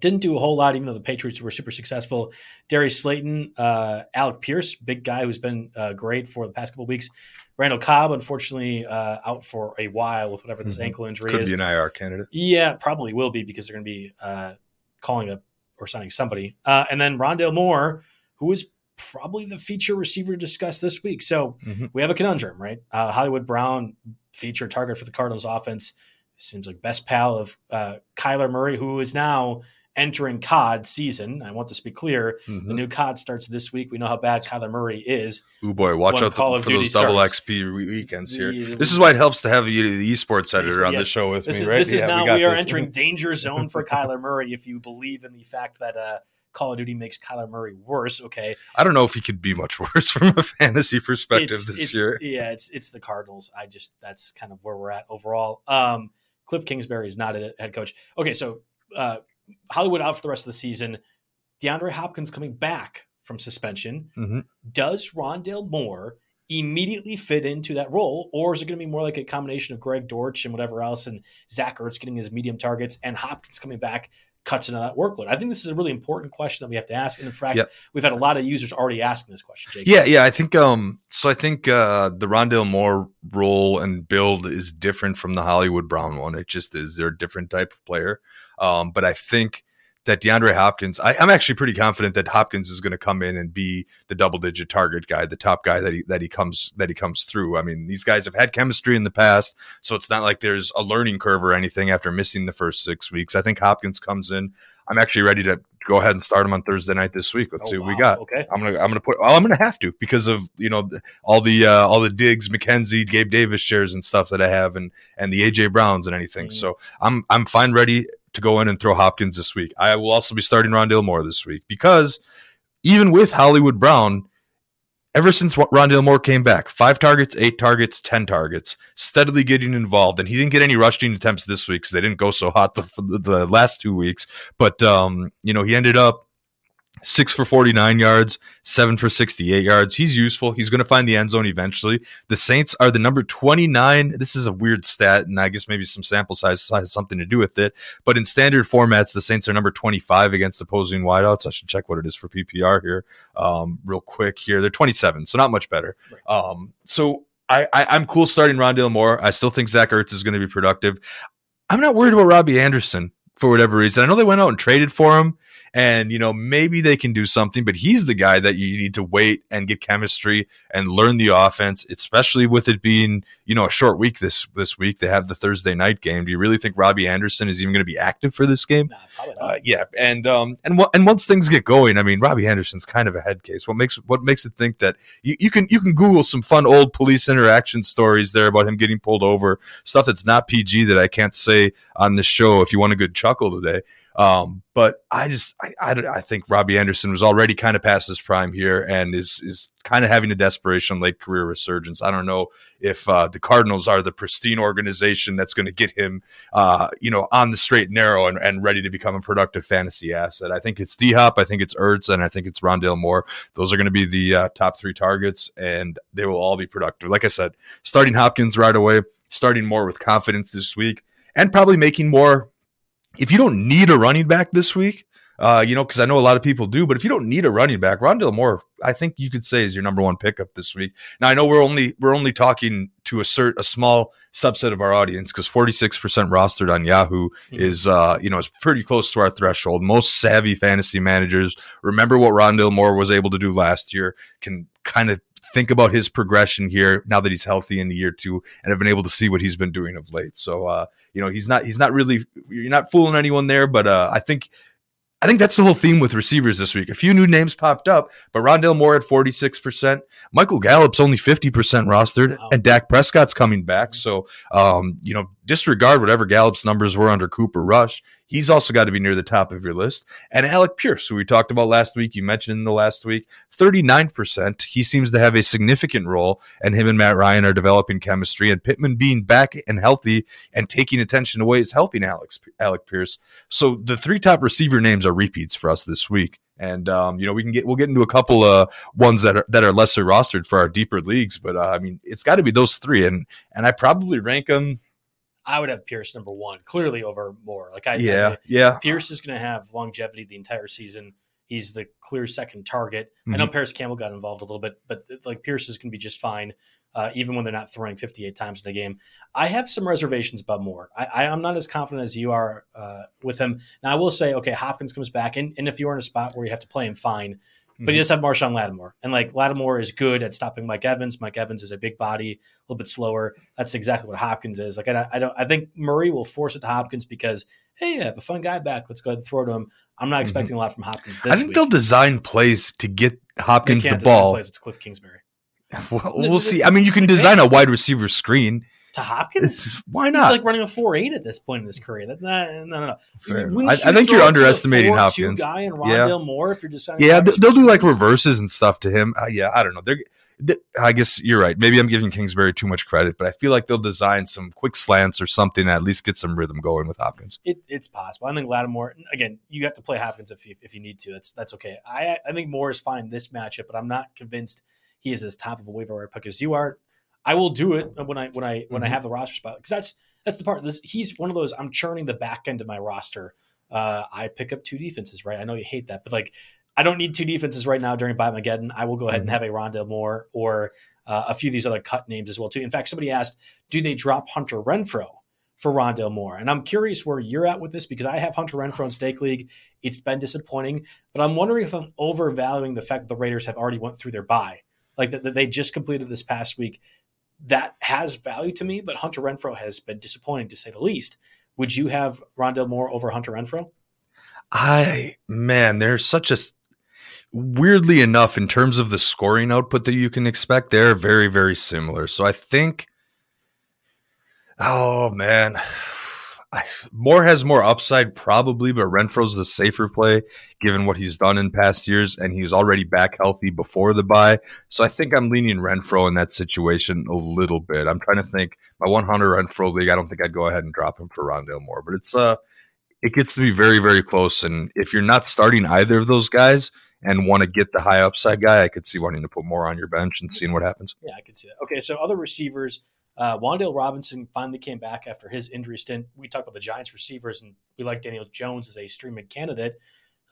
[SPEAKER 2] didn't do a whole lot, even though the Patriots were super successful. Darius Slayton, uh, Alec Pierce, big guy who's been uh, great for the past couple weeks. Randall Cobb, unfortunately, uh, out for a while with whatever this mm-hmm. ankle injury
[SPEAKER 3] Could
[SPEAKER 2] is.
[SPEAKER 3] Could be an IR candidate.
[SPEAKER 2] Yeah, probably will be because they're going to be uh, calling up or signing somebody. Uh, and then Rondale Moore, who is probably the feature receiver to discuss this week. So mm-hmm. we have a conundrum, right? Uh, Hollywood Brown, feature target for the Cardinals offense, seems like best pal of uh, Kyler Murray, who is now entering COD season. I want this to be clear. Mm-hmm. The new COD starts this week. We know how bad Kyler Murray is.
[SPEAKER 3] Oh boy, watch out the, for those double XP weekends here. This is why it helps to have you, the esports editor on yes, the show with
[SPEAKER 2] me,
[SPEAKER 3] is,
[SPEAKER 2] right? This is yeah, now we, we are this. entering danger zone for Kyler Murray if you believe in the fact that uh, Call of Duty makes Kyler Murray worse. Okay,
[SPEAKER 3] I don't know if he could be much worse from a fantasy perspective
[SPEAKER 2] it's,
[SPEAKER 3] this
[SPEAKER 2] it's,
[SPEAKER 3] year.
[SPEAKER 2] Yeah, it's it's the Cardinals. I just that's kind of where we're at overall. Um, Cliff Kingsbury is not a head coach. Okay, so uh, Hollywood out for the rest of the season. DeAndre Hopkins coming back from suspension. Mm-hmm. Does Rondale Moore immediately fit into that role, or is it going to be more like a combination of Greg Dortch and whatever else, and Zach Ertz getting his medium targets, and Hopkins coming back cuts into that workload? I think this is a really important question that we have to ask. And in fact, yep. we've had a lot of users already asking this question, Jake.
[SPEAKER 3] Yeah, yeah. I think um so I think uh the Rondale Moore role and build is different from the Hollywood Brown one. It just is. They're a different type of player. Um, but I think that DeAndre Hopkins, I, am actually pretty confident that Hopkins is going to come in and be the double digit target guy, the top guy that he that he comes that he comes through. I mean, these guys have had chemistry in the past, so it's not like there's a learning curve or anything after missing the first six weeks. I think Hopkins comes in. I'm actually ready to go ahead and start him on Thursday night this week. Let's
[SPEAKER 2] Oh,
[SPEAKER 3] see what we got.
[SPEAKER 2] Okay.
[SPEAKER 3] I'm gonna I'm gonna put well I'm gonna have to because of you know all the uh, all the Diggs McKenzie Gabe Davis shares and stuff that I have and and the AJ Browns and anything.
[SPEAKER 2] Mhm.
[SPEAKER 3] So I'm I'm fine ready to go in and throw Hopkins this week. I will also be starting Rondale Moore this week because even with Hollywood Brown. Ever since Rondale Moore came back, five targets, eight targets, ten targets, steadily getting involved, and he didn't get any rushing attempts this week because they didn't go so hot the, the, the last two weeks. But um, you know, he ended up six for 49 yards, seven for 68 yards. He's useful. He's going to find the end zone eventually. The Saints are the number 29. This is a weird stat, and I guess maybe some sample size has something to do with it. But in standard formats, the Saints are number 25 against opposing wideouts. I should check what it is for PPR here, um, real quick here. They're 27, so not much better. Um, so I, I, I'm cool starting Rondale Moore. I still think Zach Ertz is going to be productive. I'm not worried about Robbie Anderson for whatever reason. I know they went out and traded for him and you know maybe they can do something but he's the guy that you need to wait and get chemistry and learn the offense especially with it being you know a short week this this week they have the thursday night game do you really think robbie anderson is even going to be active for this game
[SPEAKER 2] Nah,
[SPEAKER 3] uh, yeah, and um, and what and once things get going, I mean, Robbie anderson's kind of a head case. What makes what makes it think that you, you can you can Google some fun old police interaction stories there about him getting pulled over, stuff that's not PG that I can't say on this show. If you want a good chuckle today, um, but I just I, I, I think Robbie Anderson was already kind of past his prime here and is is kind of having a desperation late career resurgence. I don't know if uh, the Cardinals are the pristine organization that's going to get him, uh, you know, on the straight and narrow and, and ready to become a productive fantasy asset. I think it's D Hop, I think it's Ertz, and I think it's Rondale Moore. Those are going to be the uh, top three targets, and they will all be productive. Like I said, starting Hopkins right away, starting more with confidence this week, and probably making more. If you don't need a running back this week, uh, you know, because I know a lot of people do, but if you don't need a running back, Rondale Moore, I think you could say is your number one pickup this week. Now I know we're only we're only talking to assert a small subset of our audience because 46% rostered on Yahoo
[SPEAKER 2] Mhm.
[SPEAKER 3] is uh you know is pretty close to our threshold. Most savvy fantasy managers remember what Rondale Moore was able to do last year, can kind of think about his progression here now that he's healthy in the year two and have been able to see what he's been doing of late. So uh you know he's not he's not really you're not fooling anyone there, but uh I think I think that's the whole theme with receivers this week. A few new names popped up, but Rondale Moore at 46%. Michael Gallup's only 50% rostered,
[SPEAKER 2] Wow.
[SPEAKER 3] and Dak Prescott's coming back. So, um, you know, disregard whatever Gallup's numbers were under Cooper Rush. He's also got to be near the top of your list. And Alec Pierce, who we talked about last week, you mentioned in the last week, 39%. He seems to have a significant role, and him and Matt Ryan are developing chemistry. And Pittman being back and healthy and taking attention away is helping Alex Alec Pierce. So the three top receiver names are repeats for us this week. And um, you know we can get we'll get into a couple of ones that are that are lesser rostered for our deeper leagues, but uh, I mean it's got to be those three, and and I probably rank them.
[SPEAKER 2] I would have Pierce number one, clearly over Moore. Like I,
[SPEAKER 3] Yeah,
[SPEAKER 2] I-
[SPEAKER 3] yeah,
[SPEAKER 2] Pierce is going to have longevity the entire season. He's the clear second target. I know Parris Campbell got involved a little bit, but like Pierce is going to be just fine, uh, even when they're not throwing 58 times in a game. I have some reservations about Moore. I, I'm not as confident as you are uh, with him. Now, I will say, okay, Hopkins comes back, and, and if you're in a spot where you have to play him, fine. But you mm-hmm. just have Marshon Lattimore, and like Lattimore is good at stopping Mike Evans. Mike Evans is a big body, a little bit slower. That's exactly what Hopkins is. Like I, I don't, I think Murray will force it to Hopkins because hey, I have a fun guy back. Let's go ahead and throw to him. I'm not mm-hmm. expecting a lot from Hopkins this
[SPEAKER 3] I think
[SPEAKER 2] week.
[SPEAKER 3] they'll design plays to get Hopkins the ball.
[SPEAKER 2] plays. It's Cliff Kingsbury
[SPEAKER 3] Well, we'll see. I mean, you can design a wide receiver screen.
[SPEAKER 2] To Hopkins.
[SPEAKER 3] Why not?
[SPEAKER 2] He's like running a four eight at this point in his career. That, nah, no, no, no.
[SPEAKER 3] Fair
[SPEAKER 2] Wouldn't
[SPEAKER 3] enough. I- I think you're
[SPEAKER 2] it to a
[SPEAKER 3] underestimating
[SPEAKER 2] 4-2
[SPEAKER 3] Hopkins.
[SPEAKER 2] Guy and
[SPEAKER 3] Yeah.
[SPEAKER 2] Rondale Moore, if you're deciding,
[SPEAKER 3] yeah,
[SPEAKER 2] wide
[SPEAKER 3] th- they'll do like reverses and stuff to him. Uh, yeah, I don't know. They're, I guess you're right. Maybe I'm giving Kingsbury too much credit, but I feel like they'll design some quick slants or something to at least get some rhythm going with Hopkins.
[SPEAKER 2] It, it's possible. I think Lattimore. Again, you have to play Hopkins if you, if you need to. That's that's okay. I I think Moore is fine this matchup, but I'm not convinced he is as top of a waiver wire pick as you are. I will do it when I when I when I
[SPEAKER 3] Mhm.
[SPEAKER 2] have the roster spot because that's that's the part. This, he's one of those. I'm churning the back end of my roster. Uh, I pick up two defenses, right? I know you hate that, but like I don't need two defenses right now during Byemageddon. I will go ahead and
[SPEAKER 3] Mhm.
[SPEAKER 2] have a Rondale Moore or uh, a few of these other cut names as well too. In fact, somebody asked, do they drop Hunter Renfrow for Rondale Moore. And I'm curious where you're at with this because I have Hunter Renfrow in Stake League. It's been disappointing, but I'm wondering if I'm overvaluing the fact that the Raiders have already went through their bye, like that, that they just completed this past week. That has value to me, but Hunter Renfrow has been disappointing to say the least. Would you have Rondale Moore over Hunter Renfrow?
[SPEAKER 3] I man, there's such a weirdly enough in terms of the scoring output that you can expect, they're very very similar. So I think oh man, Moore has more upside probably, but Renfrow's the safer play given what he's done in past years, and he was already back healthy before the bye. So I think I'm leaning Renfrow in that situation a little bit. I'm trying to think my 100 Renfrow league. I don't think I'd go ahead and drop him for Rondale Moore, but it's uh, it gets to be very very close. And if you're not starting either of those guys and want to get the high upside guy, I could see wanting to put more on your bench and seeing what happens.
[SPEAKER 2] Yeah, I could see that. Okay, so other receivers. Uh, Wan'Dale Robinson finally came back after his injury stint. We talked about the Giants receivers, and we like Daniel Jones as a streaming candidate.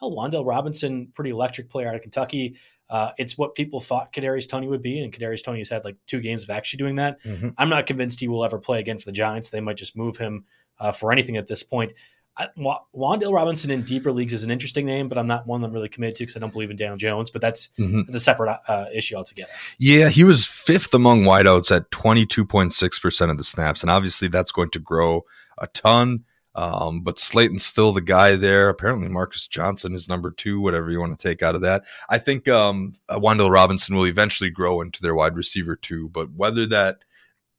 [SPEAKER 2] Well, Wan'Dale Robinson, pretty electric player out of Kentucky. Uh, it's what people thought Kadarius Toney would be, and Kadarius Toney has had like two games of actually doing that. Mm-hmm. I'm not convinced he will ever play again for the Giants. They might just move him uh, for anything at this point. I, Wan'Dale Robinson in deeper leagues is an interesting name, but I'm not one I'm really committed to because I don't believe in Daniel Jones. But that's, mm-hmm. that's a separate uh, issue altogether.
[SPEAKER 3] Yeah, he was fifth among wideouts at 22.6 percent of the snaps, and obviously that's going to grow a ton. Um, but Slayton's still the guy there. Apparently, Marcus Johnson is number two, whatever you want to take out of that. I think um, Wan'Dale Robinson will eventually grow into their wide receiver too, but whether that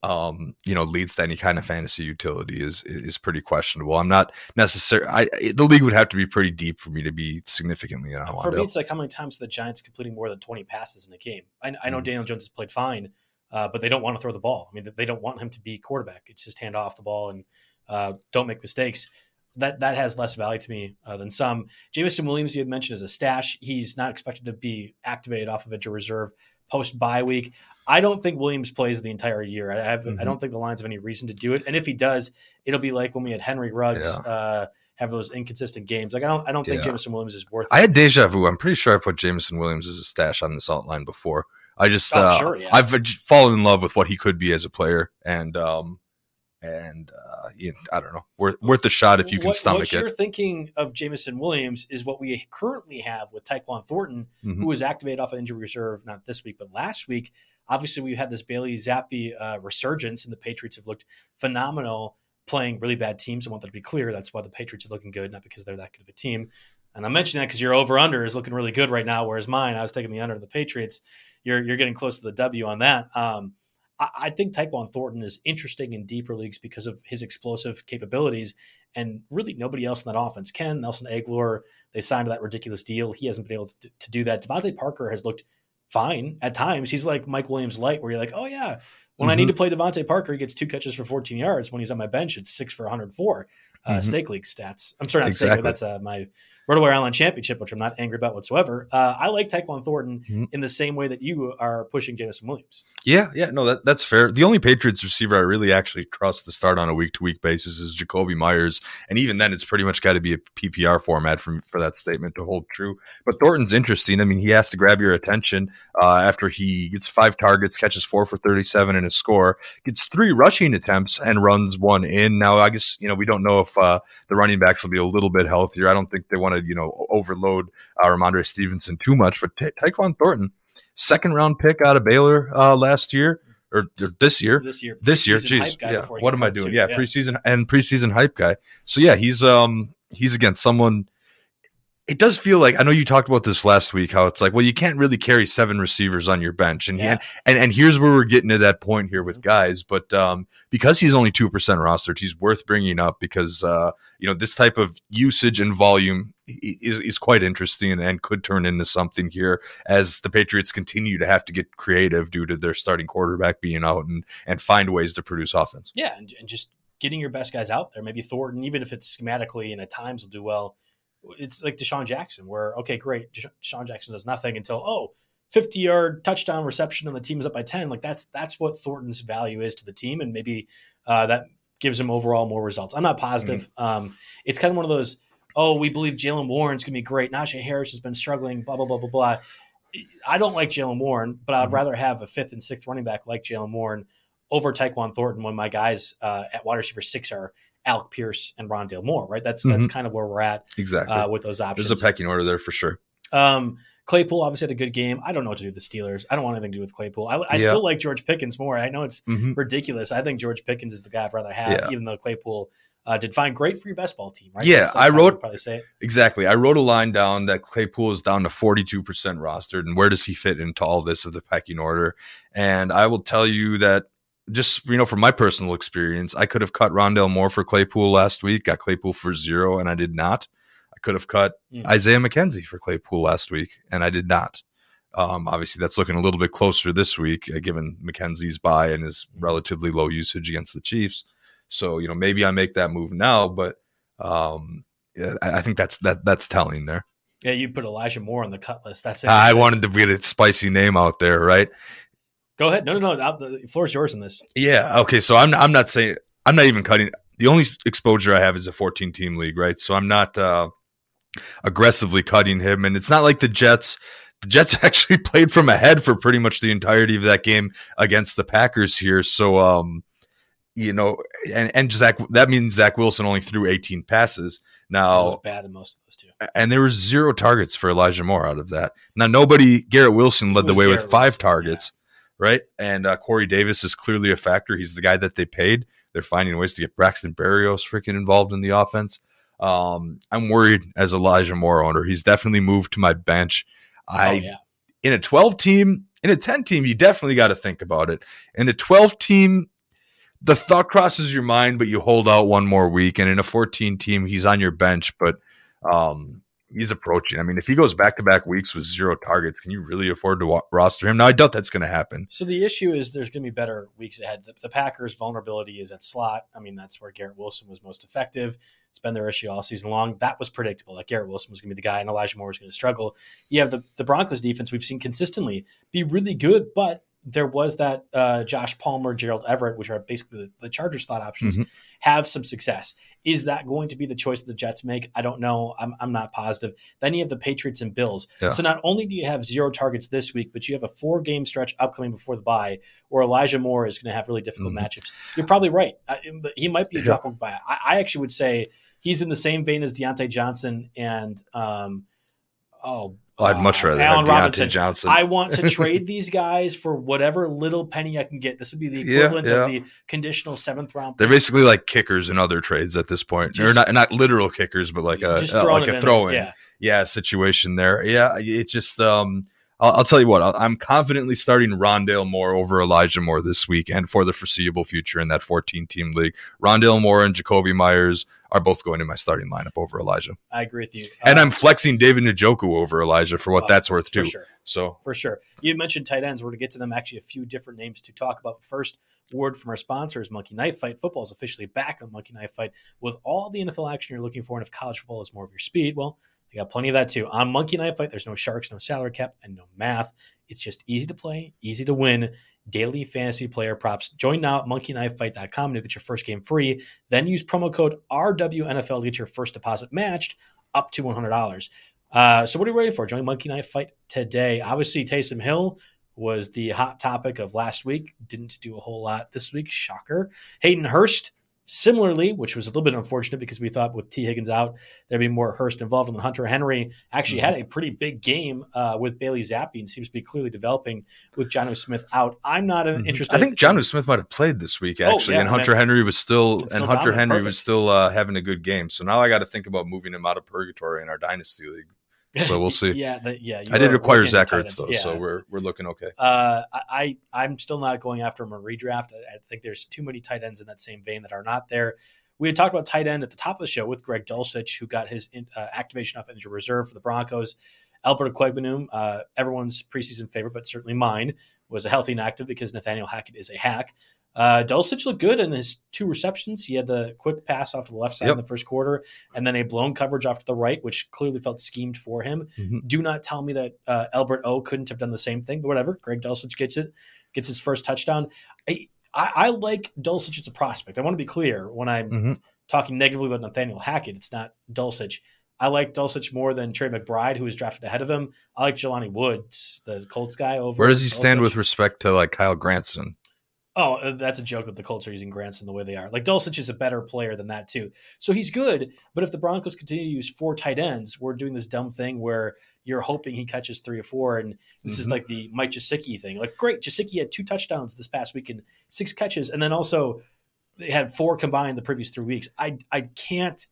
[SPEAKER 3] um, you know, leads to any kind of fantasy utility is is pretty questionable. I'm not necessarily. I the league would have to be pretty deep for me to be significantly in
[SPEAKER 2] on. For me, it's like how many times the Giants completing more than 20 passes in a game. I, I know mm Daniel Jones has played fine, uh, but they don't want to throw the ball. I mean, they don't want him to be quarterback. It's just hand off the ball and uh, don't make mistakes. That that has less value to me uh, than some. Jameson Williams, you had mentioned as a stash. He's not expected to be activated off of injured reserve post bye week. I don't think Williams plays the entire year. I have, mm-hmm. I don't think the Lions have any reason to do it. And if he does, it'll be like when we had Henry Ruggs yeah. uh, have those inconsistent games. Like I don't, I don't think yeah. Jameson Williams is worth.
[SPEAKER 3] It. I had deja vu. I'm pretty sure I put Jameson Williams as a stash on the salt line before. I just, oh, uh, sure, yeah. I've fallen in love with what he could be as a player, and um, and uh, you know, I don't know, worth worth the shot if you can
[SPEAKER 2] what,
[SPEAKER 3] stomach
[SPEAKER 2] what
[SPEAKER 3] it.
[SPEAKER 2] You're thinking of Jameson Williams is what we currently have with Tyquan Thornton, mm-hmm. who was activated off of injury reserve not this week but last week. Obviously, we had this Bailey Zappe uh, resurgence, and the Patriots have looked phenomenal playing really bad teams. I want that to be clear. That's why the Patriots are looking good, not because they're that good of a team. And I'm mentioning that because your over under is looking really good right now, whereas mine, I was taking the under of the Patriots. You're you're getting close to the W on that. Um, I, think Tyquan Thornton is interesting in deeper leagues because of his explosive capabilities, and really nobody else in that offense can. Nelson Agholor, they signed that ridiculous deal. He hasn't been able to, to do that. DeVante Parker has looked fine at times. He's like Mike Williams light, where you're like, oh yeah, when mm-hmm. I need to mm-hmm. play DeVante Parker, he gets two catches for 14 yards. When he's on my bench, it's six for 104. Uh, mm-hmm. Stake league stats. I'm sorry, not exactly. stake. That's uh, my RotoWire Online Championship, which I'm not angry about whatsoever. Uh, I like Tyquan Thornton mm-hmm. in the same way that you are pushing Jameson Williams.
[SPEAKER 3] Yeah, yeah, no, that, that's fair. The only Patriots receiver I really actually trust to start on a week to week basis is Jakobi Meyers, and even then, it's pretty much got to be a PPR format for for that statement to hold true. But Thornton's interesting. I mean, he has to grab your attention uh, after he gets five targets, catches four for thirty seven in a score, gets three rushing attempts, and runs one in. Now, I guess you know we don't know if uh, the running backs will be a little bit healthier. I don't think they want to you know overload uh, Rhamondre Stevenson too much. But Ty- Tyquan Thornton, second round pick out of Baylor uh, last year or, or, this year,
[SPEAKER 2] this year,
[SPEAKER 3] this year. Jeez, yeah. What am I doing? Yeah, yeah, preseason and preseason hype guy. So yeah, he's um he's against someone it does feel like I know you talked about this last week how it's like well you can't really carry seven receivers on your bench and yeah. and, and here's where we're getting to that point here with mm-hmm. guys but um, because he's only 2% rostered he's worth bringing up because uh, you know this type of usage and volume is, is quite interesting and, could turn into something here as the Patriots continue to have to get creative due to their starting quarterback being out and and find ways to produce offense
[SPEAKER 2] yeah and, and just getting your best guys out there maybe Thornton even if it's schematically and at times will do well it's like DeSean Jackson, where okay, great, DeSean Jackson does nothing until oh, 50 yard touchdown reception and the team is up by 10. Like that's that's what Thornton's value is to the team, and maybe uh, that gives him overall more results. I'm not positive. Mm-hmm. Um, it's kind of one of those. Oh, we believe Jaylen Warren's gonna be great. Najee Harris has been struggling. Blah blah blah blah blah. I don't like Jaylen Warren, but I'd mm-hmm. rather have a fifth and sixth running back like Jaylen Warren over Tyquan Thornton when my guys uh, at wide receiver six are Alec Pierce and Rondale Moore, right? That's that's kind of where we're at
[SPEAKER 3] Exactly.
[SPEAKER 2] uh, with those options.
[SPEAKER 3] There's a pecking order there for sure.
[SPEAKER 2] Um, Claypool obviously had a good game. I don't know what to do with the Steelers. I don't want anything to do with Claypool. I, I
[SPEAKER 3] Yeah.
[SPEAKER 2] still like George Pickens more. I know it's
[SPEAKER 3] Mhm.
[SPEAKER 2] ridiculous. I think George Pickens is the guy I'd rather have,
[SPEAKER 3] Yeah.
[SPEAKER 2] even though Claypool uh, did fine. Great for your best ball team, right?
[SPEAKER 3] Yeah, I wrote-
[SPEAKER 2] probably say it.
[SPEAKER 3] Exactly. I wrote a line down that Claypool is down to 42% rostered. And where does he fit into all this of the pecking order? And I will tell you that just, you know, from my personal experience, I could have cut Rondale Moore for Claypool last week, got Claypool for zero, and I did not. I could have cut
[SPEAKER 2] Mm.
[SPEAKER 3] Isaiah McKenzie for Claypool last week, and I did not. Um, obviously, that's looking a little bit closer this week, uh, given McKenzie's bye and his relatively low usage against the Chiefs. So, you know, maybe I make that move now, but um, yeah, I I think that's that that's telling there.
[SPEAKER 2] Yeah, you put Elijah Moore on the cut list. That's it.
[SPEAKER 3] I wanted to get a spicy name out there, right?
[SPEAKER 2] Go ahead. No, no, no. The floor's yours in this.
[SPEAKER 3] Yeah. Okay. So I'm I'm not saying I'm not even cutting. The only exposure I have is a 14 team league, right? So I'm not uh, aggressively cutting him, and it's not like the Jets. The Jets actually played from ahead for pretty much the entirety of that game against the Packers here. So um, you know, and and Zach that means Zach Wilson only threw 18 passes. Now
[SPEAKER 2] bad in most of those two.
[SPEAKER 3] and there were zero targets for Elijah Moore out of that. Now nobody, Garrett Wilson led the way with five
[SPEAKER 2] Wilson,
[SPEAKER 3] targets, right? And uh, Corey Davis is clearly a factor. He's the guy that they paid. They're finding ways to get Braxton Berrios freaking involved in the offense. Um, I'm worried as Elijah Moore owner. He's definitely moved to my bench. I
[SPEAKER 2] oh yeah.
[SPEAKER 3] in a 12 team, in a 10 team, you definitely got to think about it. In a 12 team, the thought crosses your mind, but you hold out one more week. And in a 14 team, he's on your bench, but um, he's approaching. I mean, if he goes back to back weeks with zero targets, can you really afford to wa- roster him? Now, I doubt that's going to happen.
[SPEAKER 2] So the issue is there's going to be better weeks ahead. The, the Packers' vulnerability is at slot. I mean, that's where Garrett Wilson was most effective. It's been their issue all season long. That was predictable. That Garrett Wilson was going to be the guy, and Elijah Moore was going to struggle. You have the the Broncos defense we've seen consistently be really good, but there was that uh, Josh Palmer, Gerald Everett, which are basically the, the Charger slot options,
[SPEAKER 3] Mhm.
[SPEAKER 2] have some success. Is that going to be the choice that the Jets make? I don't know. I'm, I'm not positive. Then you have the Patriots and Bills.
[SPEAKER 3] Yeah.
[SPEAKER 2] So not only do you have zero targets this week, but you have a four game stretch upcoming before the bye where Elijah Moore is going to have really difficult
[SPEAKER 3] Mhm.
[SPEAKER 2] matchups. You're probably right. I, but he might be a
[SPEAKER 3] Yeah.
[SPEAKER 2] drop by. I, I actually would say he's in the same vein as Diontae Johnson and, um, oh,
[SPEAKER 3] Well, I'd much
[SPEAKER 2] uh,
[SPEAKER 3] rather
[SPEAKER 2] Allen
[SPEAKER 3] have Deontay
[SPEAKER 2] Robinson.
[SPEAKER 3] Johnson.
[SPEAKER 2] I want to trade these guys for whatever little penny I can get. This would be the equivalent
[SPEAKER 3] yeah.
[SPEAKER 2] of the conditional seventh round.
[SPEAKER 3] They're basically like kickers in other trades at this point. or
[SPEAKER 2] Just-
[SPEAKER 3] not not literal kickers, but like a uh, like a throw in.
[SPEAKER 2] Yeah.
[SPEAKER 3] yeah situation there. Yeah, it's just um I'll, I'll tell you what, I'm confidently starting Rondale Moore over Elijah Moore this week and for the foreseeable future in that 14 team league. Rondale Moore and Jakobi Meyers are both going in my starting lineup over Elijah.
[SPEAKER 2] I agree with you.
[SPEAKER 3] And
[SPEAKER 2] Uh,
[SPEAKER 3] I'm flexing David Njoku over Elijah for what
[SPEAKER 2] uh,
[SPEAKER 3] that's worth
[SPEAKER 2] for
[SPEAKER 3] too.
[SPEAKER 2] sure.
[SPEAKER 3] So
[SPEAKER 2] For sure. You mentioned tight ends. We're going to get to them. Actually, a few different names to talk about. First, word from our sponsors Monkey Knife Fight. Football is officially back on Monkey Knife Fight with all the NFL action you're looking for. And if college football is more of your speed, well, they got plenty of that too. On Monkey Knife Fight, there's no sharks, no salary cap, and no math. It's just easy to play, easy to win. Daily fantasy player props. Join now at monkeyknifefight.com to get your first game free. Then use promo code RWNFL to get your first deposit matched up to $100. Uh, so what are you waiting for? Join Monkey Knife Fight today. Obviously, Taysom Hill was the hot topic of last week. Didn't do a whole lot this week. Shocker. Hayden Hurst, similarly, which was a little bit unfortunate because we thought with Tee Higgins out, there'd be more Hurst involved. And Hunter Henry actually had a pretty big game uh, with Bailey Zappe and seems to be clearly developing with Jonnu Smith out. I'm not
[SPEAKER 3] Mhm.
[SPEAKER 2] interested.
[SPEAKER 3] I think Jonnu Smith might have played this week
[SPEAKER 2] Oh,
[SPEAKER 3] actually,
[SPEAKER 2] yeah,
[SPEAKER 3] and Hunter Henry was still,
[SPEAKER 2] still
[SPEAKER 3] and Hunter
[SPEAKER 2] dominant.
[SPEAKER 3] Henry
[SPEAKER 2] Perfect.
[SPEAKER 3] was still uh, having a good game. So now I got to think about moving him out of purgatory in our dynasty league. So we'll see.
[SPEAKER 2] yeah, the, yeah.
[SPEAKER 3] I did require
[SPEAKER 2] working
[SPEAKER 3] Zach
[SPEAKER 2] tight
[SPEAKER 3] Ertz though,
[SPEAKER 2] Yeah.
[SPEAKER 3] so we're we're looking okay.
[SPEAKER 2] Uh, I I'm still not going after him a redraft. I, I think there's too many tight ends in that same vein that are not there. We had talked about tight end at the top of the show with Greg Dulcich, who got his in, uh, activation off injured reserve for the Broncos. Albert Okwuegbunam, uh, everyone's preseason favorite, but certainly mine, was a healthy and active because Nathaniel Hackett is a hack. Uh, Dulcich looked good in his two receptions. He had the quick pass off to the left side
[SPEAKER 3] Yep.
[SPEAKER 2] in the first quarter, and then a blown coverage off to the right, which clearly felt schemed for him.
[SPEAKER 3] Mhm.
[SPEAKER 2] Do not tell me that uh, Albert O couldn't have done the same thing, but whatever. Greg Dulcich gets it, gets his first touchdown. I, I, I like Dulcich as a prospect. I want to be clear when I'm
[SPEAKER 3] Mhm.
[SPEAKER 2] talking negatively about Nathaniel Hackett. It's not Dulcich. I like Dulcich more than Trey McBride, who was drafted ahead of him. I like Jelani Woods, the Colts guy. Over
[SPEAKER 3] Where does he stand with respect to like Kylen Granson?
[SPEAKER 2] Oh, uh, that's a joke that the Colts are using Granson the way they are. Like Dulcich is a better player than that too. So he's good, but if the Broncos continue to use four tight ends, we're doing this dumb thing where you're hoping he catches three or four, and this mm-hmm. is like the Mike Gesicki thing. Like, great, Gesicki had two touchdowns this past week and six catches, and then also they had four combined the previous three weeks. I I can't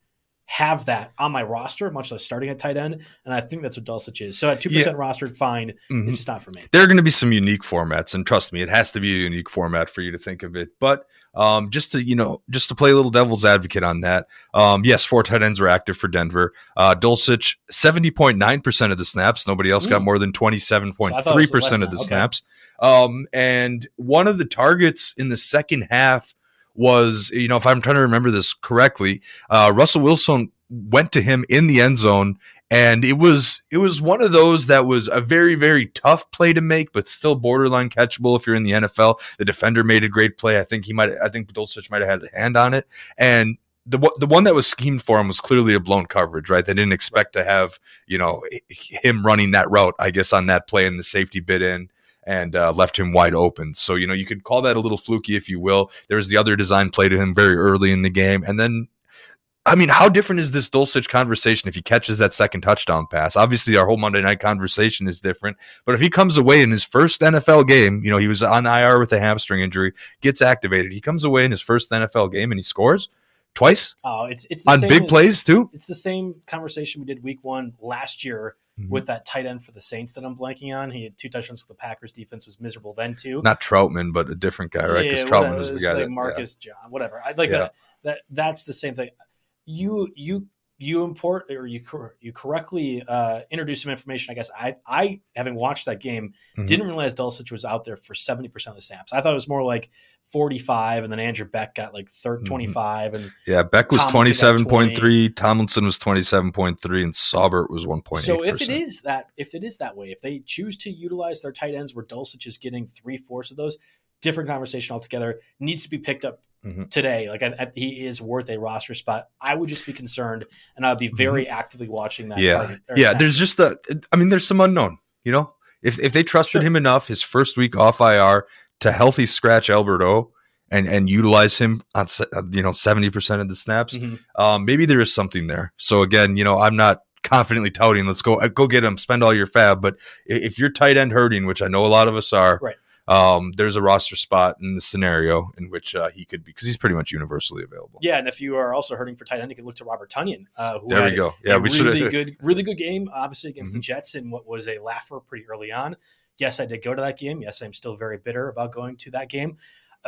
[SPEAKER 2] have that on my roster, much less starting at tight end. And I think that's what Dulcich is. So at 2% yeah. rostered, fine. Mm-hmm. It's just not for me.
[SPEAKER 3] There are going to be some unique formats. And trust me, it has to be a unique format for you to think of it. But um, just to, you know, just to play a little devil's advocate on that, um, yes, four tight ends were active for Denver. Uh, Dulcich, 70.9% of the snaps. Nobody else mm. got more than 27.3% so of the okay. snaps. Um, and one of the targets in the second half was, you know, if I'm trying to remember this correctly, uh, Russell Wilson went to him in the end zone and it was it was one of those that was a very very tough play to make but still borderline catchable if you're in the NFL the defender made a great play. I think he might I think Dulcich might have had a hand on it. And the the one that was schemed for him was clearly a blown coverage right? They didn't expect to have you know him running that route I guess on that play and the safety bit in and uh, left him wide open. So, you know, you could call that a little fluky if you will. There's the other design play to him very early in the game. And then, I mean, how different is this Dulcich conversation if he catches that second touchdown pass? Obviously, our whole Monday night conversation is different. But if he comes away in his first NFL game, you know, he was on IR with a hamstring injury, gets activated. He comes away in his first NFL game and he scores twice.
[SPEAKER 2] Oh, it's it's
[SPEAKER 3] on big as, plays too.
[SPEAKER 2] It's the same conversation we did week one last year mm-hmm. with that tight end for the Saints that I'm blanking on. He had two touchdowns. The Packers defense was miserable then too.
[SPEAKER 3] Not Trautman, but a different guy, right? Because yeah, Trautman was the guy
[SPEAKER 2] like
[SPEAKER 3] that
[SPEAKER 2] Marcus yeah. John, whatever. I like yeah. that. That that's the same thing. You you you import or you you correctly uh, introduce some information. I guess I I having watched that game mm-hmm. didn't realize Dulcich was out there for seventy percent of the snaps. I thought it was more like forty five, and then Andrew Beck got like mm-hmm. twenty five, and
[SPEAKER 3] yeah, Beck was twenty seven point three, Tomlinson was twenty seven point three, and Saubert was one point eight.
[SPEAKER 2] So if it is that if it is that way, if they choose to utilize their tight ends where Dulcich is getting three fourths of those, different conversation altogether. Needs to be picked up mm-hmm. today. Like I, I, he is worth a roster spot. I would just be concerned, and I'd be mm-hmm. very mm-hmm. actively watching that.
[SPEAKER 3] Yeah, target, yeah. There's just a. I mean, there's some unknown. You know, if if they trusted sure. him enough, his first week off IR to healthy scratch Alberto and and utilize him on uh, you know 70% of the snaps mm-hmm. um, maybe there is something there so again you know i'm not confidently touting let's go uh, go get him spend all your fab but if you're tight end hurting which i know a lot of us are
[SPEAKER 2] right
[SPEAKER 3] um, there's a roster spot in the scenario in which uh, he could be because he's pretty much universally available.
[SPEAKER 2] Yeah, and if you are also hurting for tight end, you can look to Robert Tonyan. Uh,
[SPEAKER 3] there we go. Yeah, we
[SPEAKER 2] really should good, really good game, obviously against mm-hmm. the Jets in what was a laugher pretty early on. Yes, I did go to that game. Yes, I'm still very bitter about going to that game.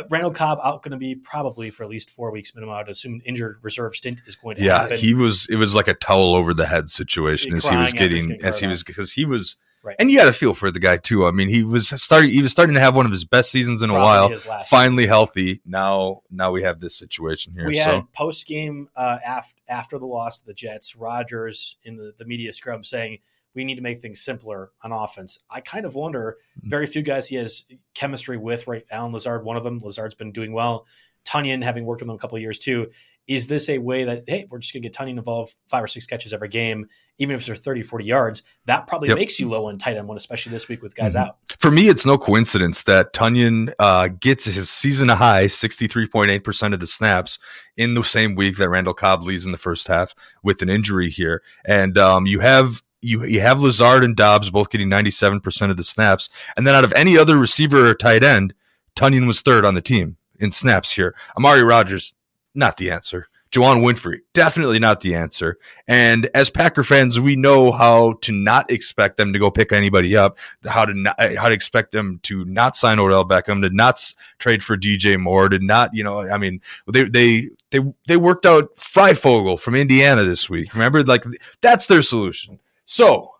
[SPEAKER 2] Randall Cobb out going to be probably for at least four weeks minimum. I'd assume injured reserve stint is going to
[SPEAKER 3] yeah,
[SPEAKER 2] happen.
[SPEAKER 3] he was. It was like a towel over the head situation as he was getting as he was because he was Right. And you got to feel for the guy too. I mean, he was starting. He was starting to have one of his best seasons in Probably a while. Finally healthy. Now, now we have this situation here.
[SPEAKER 2] We
[SPEAKER 3] so.
[SPEAKER 2] had post game uh, after after the loss to the Jets. Rogers in the, the media scrum saying we need to make things simpler on offense. I kind of wonder. Mm-hmm. Very few guys he has chemistry with. Right, Allen Lazard, one of them. Lazard's been doing well. Tonyan, having worked with him a couple of years too, is this a way that, hey, we're just going to get Tonyan involved five or six catches every game, even if they're 30, 40 yards? That probably yep. makes you low on tight end one, especially this week with guys mm-hmm. out.
[SPEAKER 3] For me, it's no coincidence that Tonyan uh, gets his season high 63.8% of the snaps in the same week that Randall Cobb leaves in the first half with an injury here. And um, you have you you have Lazard and Doubs both getting 97% of the snaps. And then out of any other receiver or tight end, Tonyan was third on the team in snaps here. Amari Rogers, not the answer. Juwann Winfrey, definitely not the answer. And as Packer fans, we know how to not expect them to go pick anybody up, how to not, how to expect them to not sign Odell Beckham, to not trade for DJ Moore, to not, you know, I mean, they they they they worked out Fryfogle from Indiana this week. Remember, like that's their solution. So,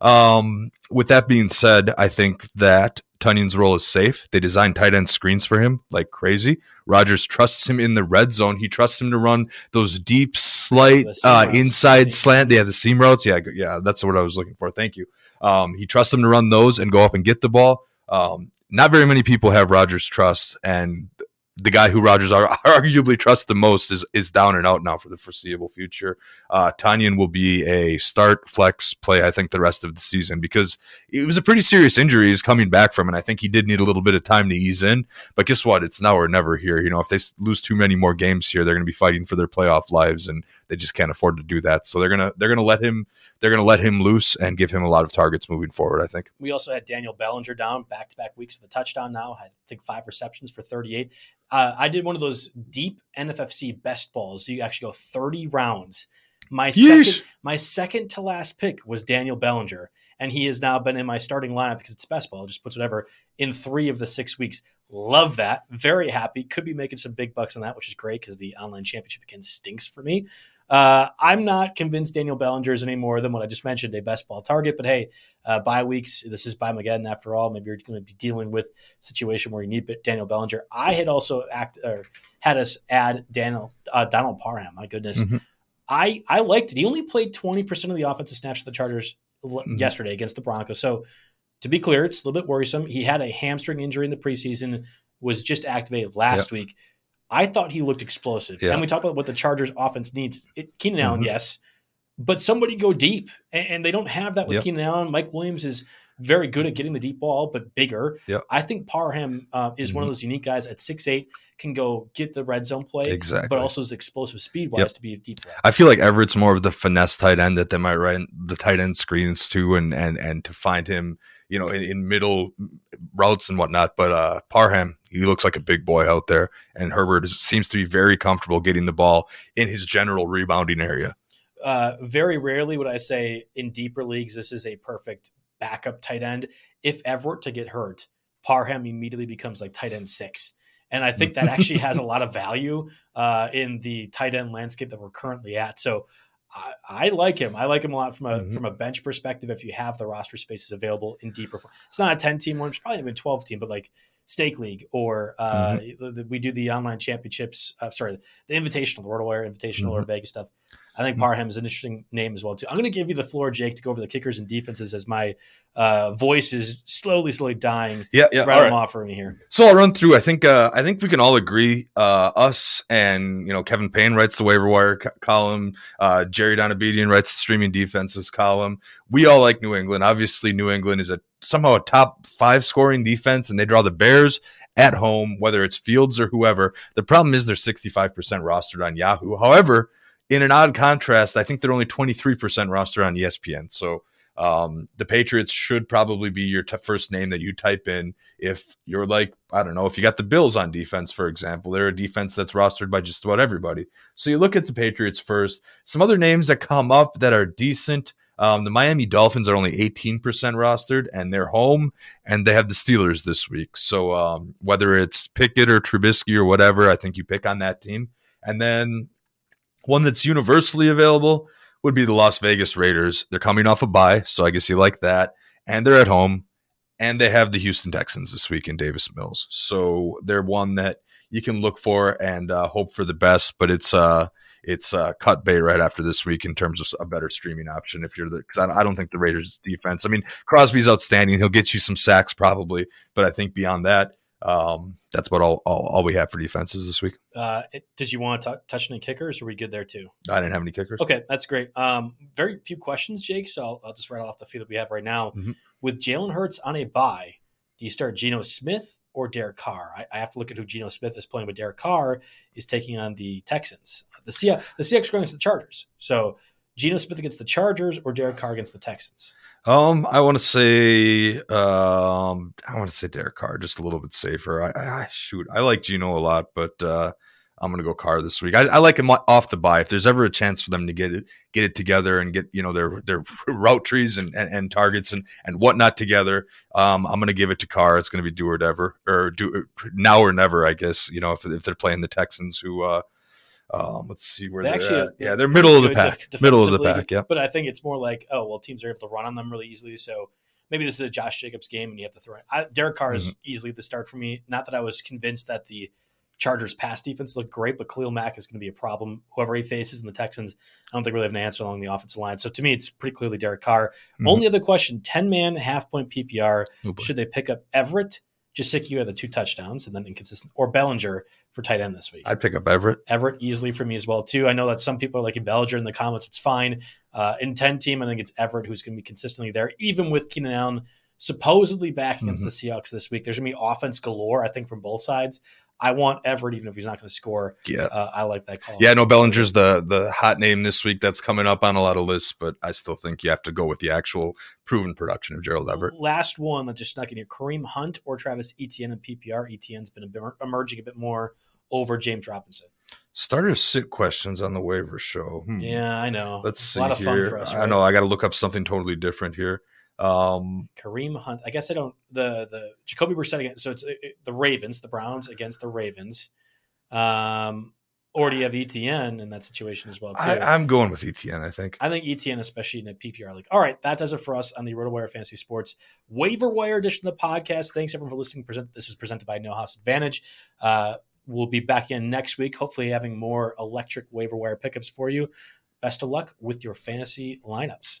[SPEAKER 3] um, with that being said, I think that Tonyan's role is safe. They designed tight end screens for him like crazy. Rodgers trusts him in the red zone. He trusts him to run those deep, slight uh, inside slant. Yeah, the seam routes. Yeah, yeah, that's what I was looking for. Thank you. Um, he trusts him to run those and go up and get the ball. Um, not very many people have Rodgers' trust, and the guy who Rodgers are, arguably trusts the most is is down and out now for the foreseeable future. Uh, Tonyan will be a start flex play, I think, the rest of the season because it was a pretty serious injury he's coming back from, and I think he did need a little bit of time to ease in. But guess what? It's now or never here. You know, if they lose too many more games here, they're going to be fighting for their playoff lives, and they just can't afford to do that. So they're gonna they're gonna let him they're gonna let him loose and give him a lot of targets moving forward. I think.
[SPEAKER 2] We also had Daniel Bellinger down back to back weeks of the touchdown. Now had I think five receptions for 38. Uh, I did one of those deep NFFC best balls. So you actually go 30 rounds. My
[SPEAKER 3] Yeesh.
[SPEAKER 2] second, my second to last pick was Daniel Bellinger, and he has now been in my starting lineup because it's best ball. It Just puts whatever in three of the six weeks. Love that. Very happy. Could be making some big bucks on that, which is great because the online championship again stinks for me. Uh, I'm not convinced Daniel Bellinger is any more than what I just mentioned, a best ball target. But hey, uh, bye weeks, this is Byemageddon after all. Maybe you're going to be dealing with a situation where you need Daniel Bellinger. I had also act or had us add Daniel uh, Donald Parham. My goodness,
[SPEAKER 3] Mhm.
[SPEAKER 2] I I liked it. He only played 20 percent of the offensive snaps for the Chargers
[SPEAKER 3] Mhm.
[SPEAKER 2] yesterday against the Broncos. So to be clear, it's a little bit worrisome. He had a hamstring injury in the preseason, was just activated last week. I thought he looked explosive.
[SPEAKER 3] Yeah.
[SPEAKER 2] And we talked about what the Chargers offense needs. It, Keenan Allen,
[SPEAKER 3] Mhm.
[SPEAKER 2] yes, but somebody go deep. And, and they don't have that with
[SPEAKER 3] Yep.
[SPEAKER 2] Keenan Allen. Mike Williams is very good at getting the deep ball, but bigger.
[SPEAKER 3] Yep.
[SPEAKER 2] I think Parham uh, is one of
[SPEAKER 3] Mhm.
[SPEAKER 2] those unique guys at six eight can go get the red zone play,
[SPEAKER 3] Exactly.
[SPEAKER 2] but also is explosive speed wise
[SPEAKER 3] Yep.
[SPEAKER 2] to be a deep threat.
[SPEAKER 3] I feel like Everett's more of the finesse tight end that they might run the tight end screens to and and and to find him, you know, in, in middle routes and whatnot. But uh Parham, he looks like a big boy out there, and Herbert is, seems to be very comfortable getting the ball in his general rebounding area.
[SPEAKER 2] uh, very rarely would I say in deeper leagues this is a perfect backup tight end. If Everett to get hurt, Parham immediately becomes like tight end six. And I think that actually has a lot of value uh, in the tight end landscape that we're currently at. So I, I like him. I like him a lot from a
[SPEAKER 3] Mhm.
[SPEAKER 2] from a bench perspective. If you have the roster spaces available in deeper, it's not a ten team one. It's probably even twelve team, but like stake league or uh, the- the- we do the online championships. Uh, sorry, the invitational, the RotoWire invitational or Vegas stuff. I think Parham is an interesting name as well too. I'm going to give you the floor, Jake, to go over the kickers and defenses as my uh, voice is slowly, slowly dying.
[SPEAKER 3] Yeah, yeah.
[SPEAKER 2] Right them off for me here.
[SPEAKER 3] So I'll run through. I think uh, I think we can all agree. Uh, us and you know Kevin Payne writes the waiver wire co- column. Uh, Jerry Donabedian writes the streaming defenses column. We all like New England. Obviously, New England is a somehow a top five scoring defense, and they draw the Bears at home, whether it's Fields or whoever. The problem is they're sixty five percent rostered on Yahoo. However, in an odd contrast, I think they're only twenty three percent rostered on ESPN. So um, the Patriots should probably be your t- first name that you type in if you're like, I don't know, if you got the Bills on defense, for example, they're a defense that's rostered by just about everybody. So you look at the Patriots first. Some other names that come up that are decent. Um, the Miami Dolphins are only 18% rostered and they're home and they have the Steelers this week. So um, whether it's Pickett or Trubisky or whatever, I think you pick on that team. And then one that's universally available would be the Las Vegas Raiders. They're coming off a bye, so I guess you like that. And they're at home, and they have the Houston Texans this week in Davis Mills. So they're one that you can look for and uh, hope for the best. But it's uh it's uh, cut bait right after this week in terms of a better streaming option. If you're the because I, I don't think the Raiders defense. I mean Crosby's outstanding. He'll get you some sacks probably, but I think beyond that, um, that's about all, all all we have for defenses this week.
[SPEAKER 2] Uh, it- did you want to touch any kickers? Or are we good there too?
[SPEAKER 3] I didn't have any kickers.
[SPEAKER 2] Okay, that's great. Um, very few questions, Jake. So I'll, I'll just rattle off the few that we have right now.
[SPEAKER 3] Mhm.
[SPEAKER 2] With Jalen Hurts on a bye, do you start Geno Smith or Derek Carr? I, I have to look at who Geno Smith is playing, but Derek Carr is taking on the Texans. The Seahawks, the are going to the Chargers. So Geno Smith against the Chargers or Derek Carr against the Texans?
[SPEAKER 3] Um, I want to say, um, I want to say Derek Carr, just a little bit safer. I, I shoot, I like Geno a lot, but uh, I'm gonna go Carr this week. I, I like him off the bye. If there's ever a chance for them to get it, get it together and get you know their their route trees and, and, and targets and and whatnot together, um, I'm gonna give it to Carr. It's gonna be do or never, or do now or never, I guess. You know, if if they're playing the Texans, who uh, um, let's see where
[SPEAKER 2] They
[SPEAKER 3] they are
[SPEAKER 2] actually-
[SPEAKER 3] at. Yeah,
[SPEAKER 2] they're
[SPEAKER 3] they're middle of the pack. middle of the pack. Yeah.
[SPEAKER 2] But I think it's more like, oh, well, teams are able to run on them really easily. So maybe this is a Josh Jacobs game and you have to throw it. I, Derek Carr is
[SPEAKER 3] Mm-hmm.
[SPEAKER 2] easily the start for me. Not that I was convinced that the Chargers pass defense looked great, but Khalil Mack is going to be a problem. Whoever he faces in the Texans, I don't think really have an answer along the offensive line. So to me, it's pretty clearly Derek Carr.
[SPEAKER 3] Mhm.
[SPEAKER 2] Only other question 10 man, half point PPR.
[SPEAKER 3] Oh.
[SPEAKER 2] Should they pick up Everett, Gesicki had the two touchdowns and then inconsistent, or Bellinger for tight end this week.
[SPEAKER 3] I'd pick up Everett.
[SPEAKER 2] Everett easily for me as well too. I know that some people are like Bellinger in the comments. It's fine. Uh, in ten team, I think it's Everett who's going to be consistently there, even with Keenan Allen supposedly back against mm-hmm. the Seahawks this week. There's going to be offense galore, I think, from both sides. I want Everett, even if he's not going to score.
[SPEAKER 3] Yeah,
[SPEAKER 2] uh, I like that call.
[SPEAKER 3] Yeah, no, Bellinger's the the hot name this week. That's coming up on a lot of lists, but I still think you have to go with the actual proven production of Gerald Everett.
[SPEAKER 2] Last one that just snuck in here: Kareem Hunt or Travis Etienne in PPR. Etienne's been emerging a bit more over James Robinson.
[SPEAKER 3] Starter sit questions on the waiver show.
[SPEAKER 2] Hmm. Yeah, I know.
[SPEAKER 3] Let's see a lot of here. fun for us. Right? I know. I got to look up something totally different here. Um,
[SPEAKER 2] Kareem Hunt. I guess I don't. The the Jacoby Brissett against. So it's it, the Ravens, the Browns against the Ravens. Um, or do you have Etienne in that situation as well? Too?
[SPEAKER 3] I, am going with Etienne. I think.
[SPEAKER 2] I think Etienne, especially in a PPR league. All right, that does it for us on the RotoWire Fantasy Sports Waiver Wire edition of the podcast. Thanks everyone for listening. Present this is presented by No House Advantage. Uh, we'll be back in next week, hopefully having more electric waiver wire pickups for you. Best of luck with your fantasy lineups.